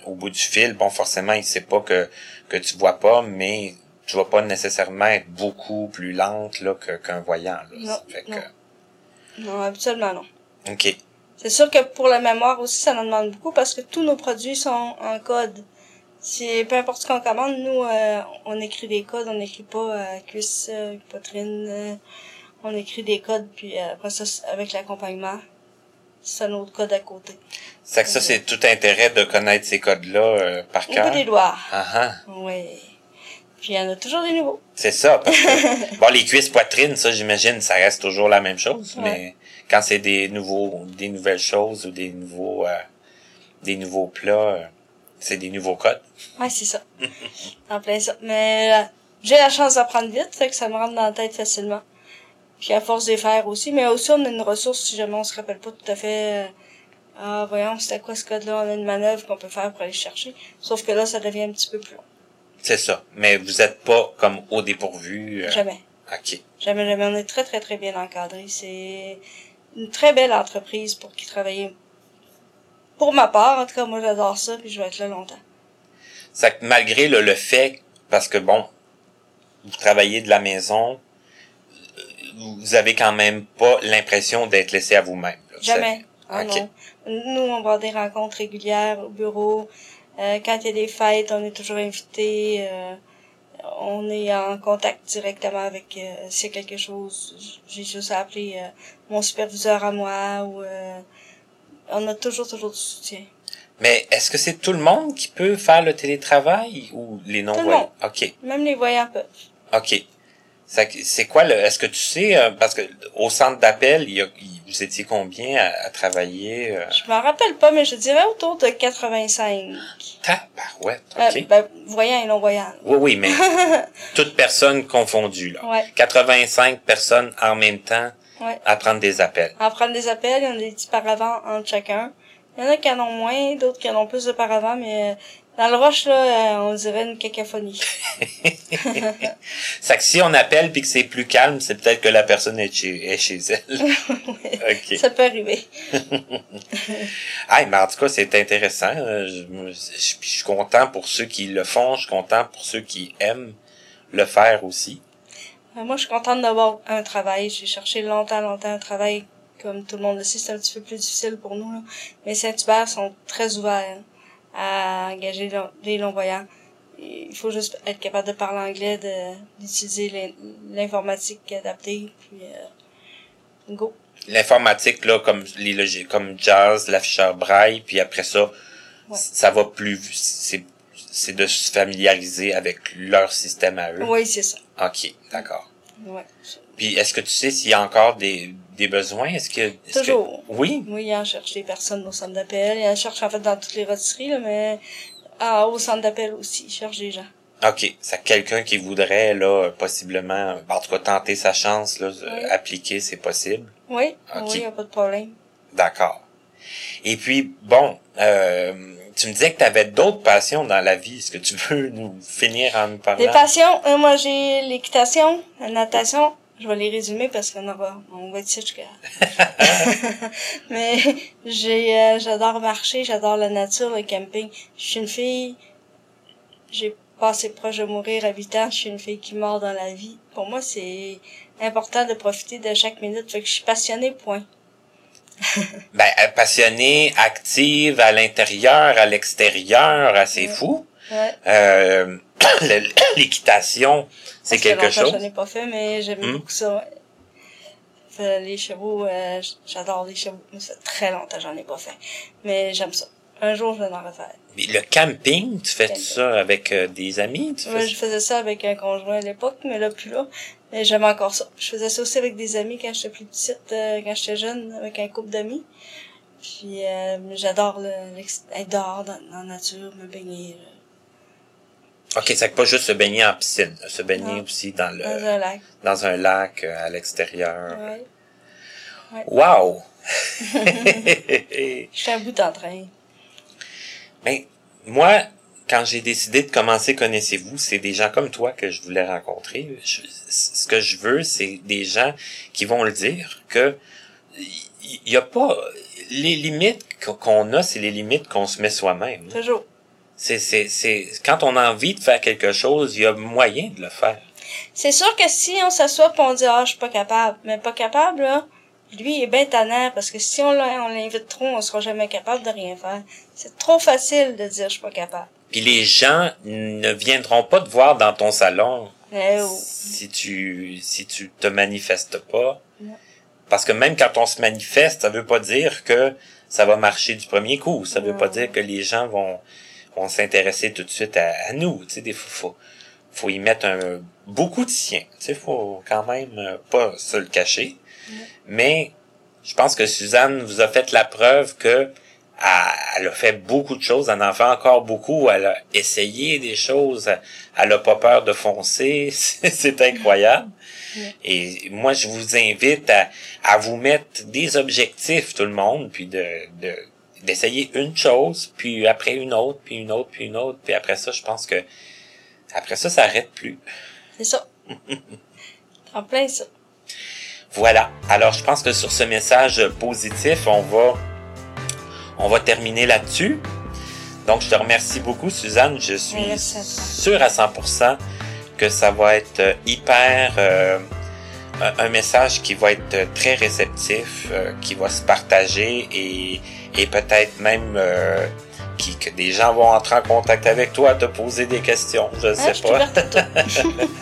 au bout du fil, bon, forcément, il sait pas que, que tu vois pas, mais tu vas pas nécessairement être beaucoup plus lente là que- qu'un voyant. Là. Non, Fait que- non. Non, habituellement non. OK. C'est sûr que pour la mémoire aussi, ça en demande beaucoup parce que tous nos produits sont en code. C'est peu importe ce qu'on commande, nous euh, on écrit des codes, on n'écrit pas euh, cuisse, euh, poitrine, euh, on écrit des codes puis euh, après ça c'est- avec l'accompagnement, c'est un autre code à côté. C'est que ça, c'est tout intérêt de connaître ces codes-là euh, par Au cœur. bout des doigts. Ah ah. Oui. Puis il y en a toujours des nouveaux. C'est ça. Parce que, bon, les cuisses poitrines, ça, j'imagine, ça reste toujours la même chose. Ouais. Mais quand c'est des nouveaux, des nouvelles choses ou des nouveaux, euh, des nouveaux plats, c'est des nouveaux codes. Ouais, c'est ça. en plein ça. Mais euh, j'ai la chance d'apprendre vite, fait que ça me rentre dans la tête facilement. Puis à force de les faire aussi, mais aussi on a une ressource si jamais on se rappelle pas tout à fait. euh, ah, voyons, c'était quoi ce code-là? On a une manœuvre qu'on peut faire pour aller chercher. Sauf que là, ça devient un petit peu plus long. C'est ça. Mais vous êtes pas comme au dépourvu. euh, Jamais. OK. Jamais, jamais. On est très, très, très bien encadré. C'est une très belle entreprise pour qui travailler. Pour ma part, en tout cas, moi j'adore ça, puis je vais être là longtemps. Ça, malgré le, le fait, parce que bon, vous travaillez de la maison, vous avez quand même pas l'impression d'être laissé à vous-même. Jamais. Ah Ok. non. Nous, on va à des rencontres régulières au bureau. Euh, quand il y a des fêtes, on est toujours invités. euh, on est en contact directement avec euh, s'il y a quelque chose. J'ai juste à appeler euh, mon superviseur à moi ou euh, on a toujours, toujours du soutien. Mais est-ce que c'est tout le monde qui peut faire le télétravail ou les non-voyants? OK. Même les voyants peuvent. OK. C'est quoi le, est-ce que tu sais, euh, parce que au centre d'appel, il y a, vous étiez combien à, à travailler? Euh, Je m'en rappelle pas, mais je dirais autour de 85. tabarouette, Euh, OK. ben, voyants et non-voyants. Oui, oui, mais toutes personnes confondues, là. Ouais, 85 personnes en même temps ouais. à prendre des appels. En prendre des appels, il y en a des petits paravents entre chacun. Il y en a qui en ont moins, d'autres qui en ont plus de paravents, mais euh, dans le rush, là, euh, on dirait une cacophonie. C'est que si on appelle puis que c'est plus calme, c'est peut-être que la personne est chez, est chez elle. OK. Ça peut arriver. Ah, mais en tout cas, c'est intéressant. Euh, Je, je- je suis content pour ceux qui le font. Je suis content pour ceux qui aiment le faire aussi. Euh, Moi, je suis contente d'avoir un travail. J'ai cherché longtemps, longtemps un travail. Comme tout le monde le sait, c'est un petit peu plus difficile pour nous. là. Mais Saint-Hubert sont très ouverts à engager long- des non-voyants. Il faut juste être capable de parler anglais, de d'utiliser l'in- l'informatique adaptée, puis euh, go. L'informatique, là, comme les comme Jazz, l'afficheur braille, puis après ça, Ouais. ça va plus, c'est, c'est de se familiariser avec leur système à eux. Oui, c'est ça. OK, d'accord. Puis, est-ce que tu sais s'il y a encore des, des besoins? Est-ce que, est-ce que- Toujours. oui? Oui, il en cherche des personnes au centre d'appel. Il en cherche en fait dans toutes les rôtisseries, là, mais ah, au centre d'appel aussi, il cherche des gens. OK. C'est quelqu'un qui voudrait, là, possiblement, en tout cas, tenter sa chance, là, Oui. appliquer, c'est possible. Oui, Ok. oui, y a pas de problème. D'accord. Et puis, bon, euh, tu me disais que tu avais d'autres passions dans la vie. Est-ce que tu veux nous finir en nous parlant? Les passions, euh, moi j'ai l'équitation, la natation. Je vais les résumer parce qu'on aura, on va être jusqu'à. Mais j'ai, euh, j'adore marcher, j'adore la nature, le camping. Je suis une fille, j'ai passé proche de mourir à 8 ans. Je suis une fille qui mord dans la vie. Pour moi, c'est important de profiter de chaque minute. Fait que je suis passionnée, point. Ben, euh, passionnée, active, à l'intérieur, à l'extérieur, assez fou. Ouais. Euh, l'équitation, c'est quelque chose. Je n'ai pas fait, mais j'aime Hmm. beaucoup ça. ouais. Fait, les chevaux, euh, j'adore les chevaux. Mais ça fait très longtemps que j'en ai pas fait. Mais j'aime ça. Un jour, je vais en refaire. Mais le camping, tu fais Camping. ça avec euh, des amis? Tu fais Ouais, ça? je faisais ça avec un conjoint à l'époque, mais là, plus là. Et j'aime encore ça. Je faisais ça aussi avec des amis quand j'étais plus petite, euh, quand j'étais jeune, avec un couple d'amis. Puis euh, j'adore le, être dehors dans, dans la nature, me baigner là, OK, c'est pas juste se baigner en piscine, se baigner Non. aussi dans le dans un lac. dans un lac euh, à l'extérieur. Ouais. Wow! J'étais un bout en train. Mais moi, quand j'ai décidé de commencer Connaissez-vous, c'est des gens comme toi que je voulais rencontrer. Je- ce que je veux, c'est des gens qui vont le dire que il y, a pas les limites qu'on- a, c'est les limites qu'on se met soi-même. Toujours. C'est c'est c'est quand on a envie de faire quelque chose, il y a moyen de le faire. C'est sûr que si on s'assoit pis on dit ah je suis pas capable, mais pas capable là, lui il est bien tannant parce que si on l'invite trop, on sera jamais capable de rien faire. C'est trop facile de dire je suis pas capable. Puis les gens ne viendront pas te voir dans ton salon Mais oh, si tu si tu te manifestes pas. Non. Parce que même quand on se manifeste, ça veut pas dire que ça va marcher du premier coup. Ça veut pas dire que les gens vont vont s'intéresser tout de suite à, à nous. Tu sais, des fois, faut faut y mettre un beaucoup de sien. Tu sais, faut quand même euh, pas se le cacher. Mais je pense que Suzanne vous a fait la preuve que elle, elle a fait beaucoup de choses, elle en fait encore beaucoup, elle a essayé des choses, elle, elle a pas peur de foncer, c'est c'est incroyable. Et moi, je vous invite à, à vous mettre des objectifs, tout le monde, puis de, de d'essayer une chose, puis après une autre, puis une autre, puis une autre, puis après ça, je pense que après ça, ça arrête plus. c'est ça. en plein ça. Voilà. Alors, je pense que sur ce message positif, on va, on va terminer là-dessus. Donc, je te remercie beaucoup, Suzanne. Je suis à sûr à 100% que ça va être euh, hyper, euh, un, message qui va être euh, très réceptif, euh, qui va se partager et, et peut-être même euh, qui, que des gens vont entrer en contact avec toi, te poser des questions. Je Hein, sais pas.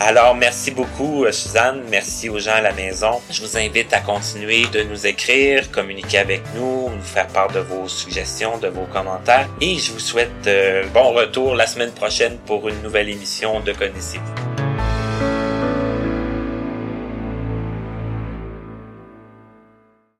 Alors, merci beaucoup, euh, Suzanne. Merci aux gens à la maison. Je vous invite à continuer de nous écrire, communiquer avec nous, nous faire part de vos suggestions, de vos commentaires. Et je vous souhaite euh, bon retour la semaine prochaine pour une nouvelle émission de Connaissez-vous.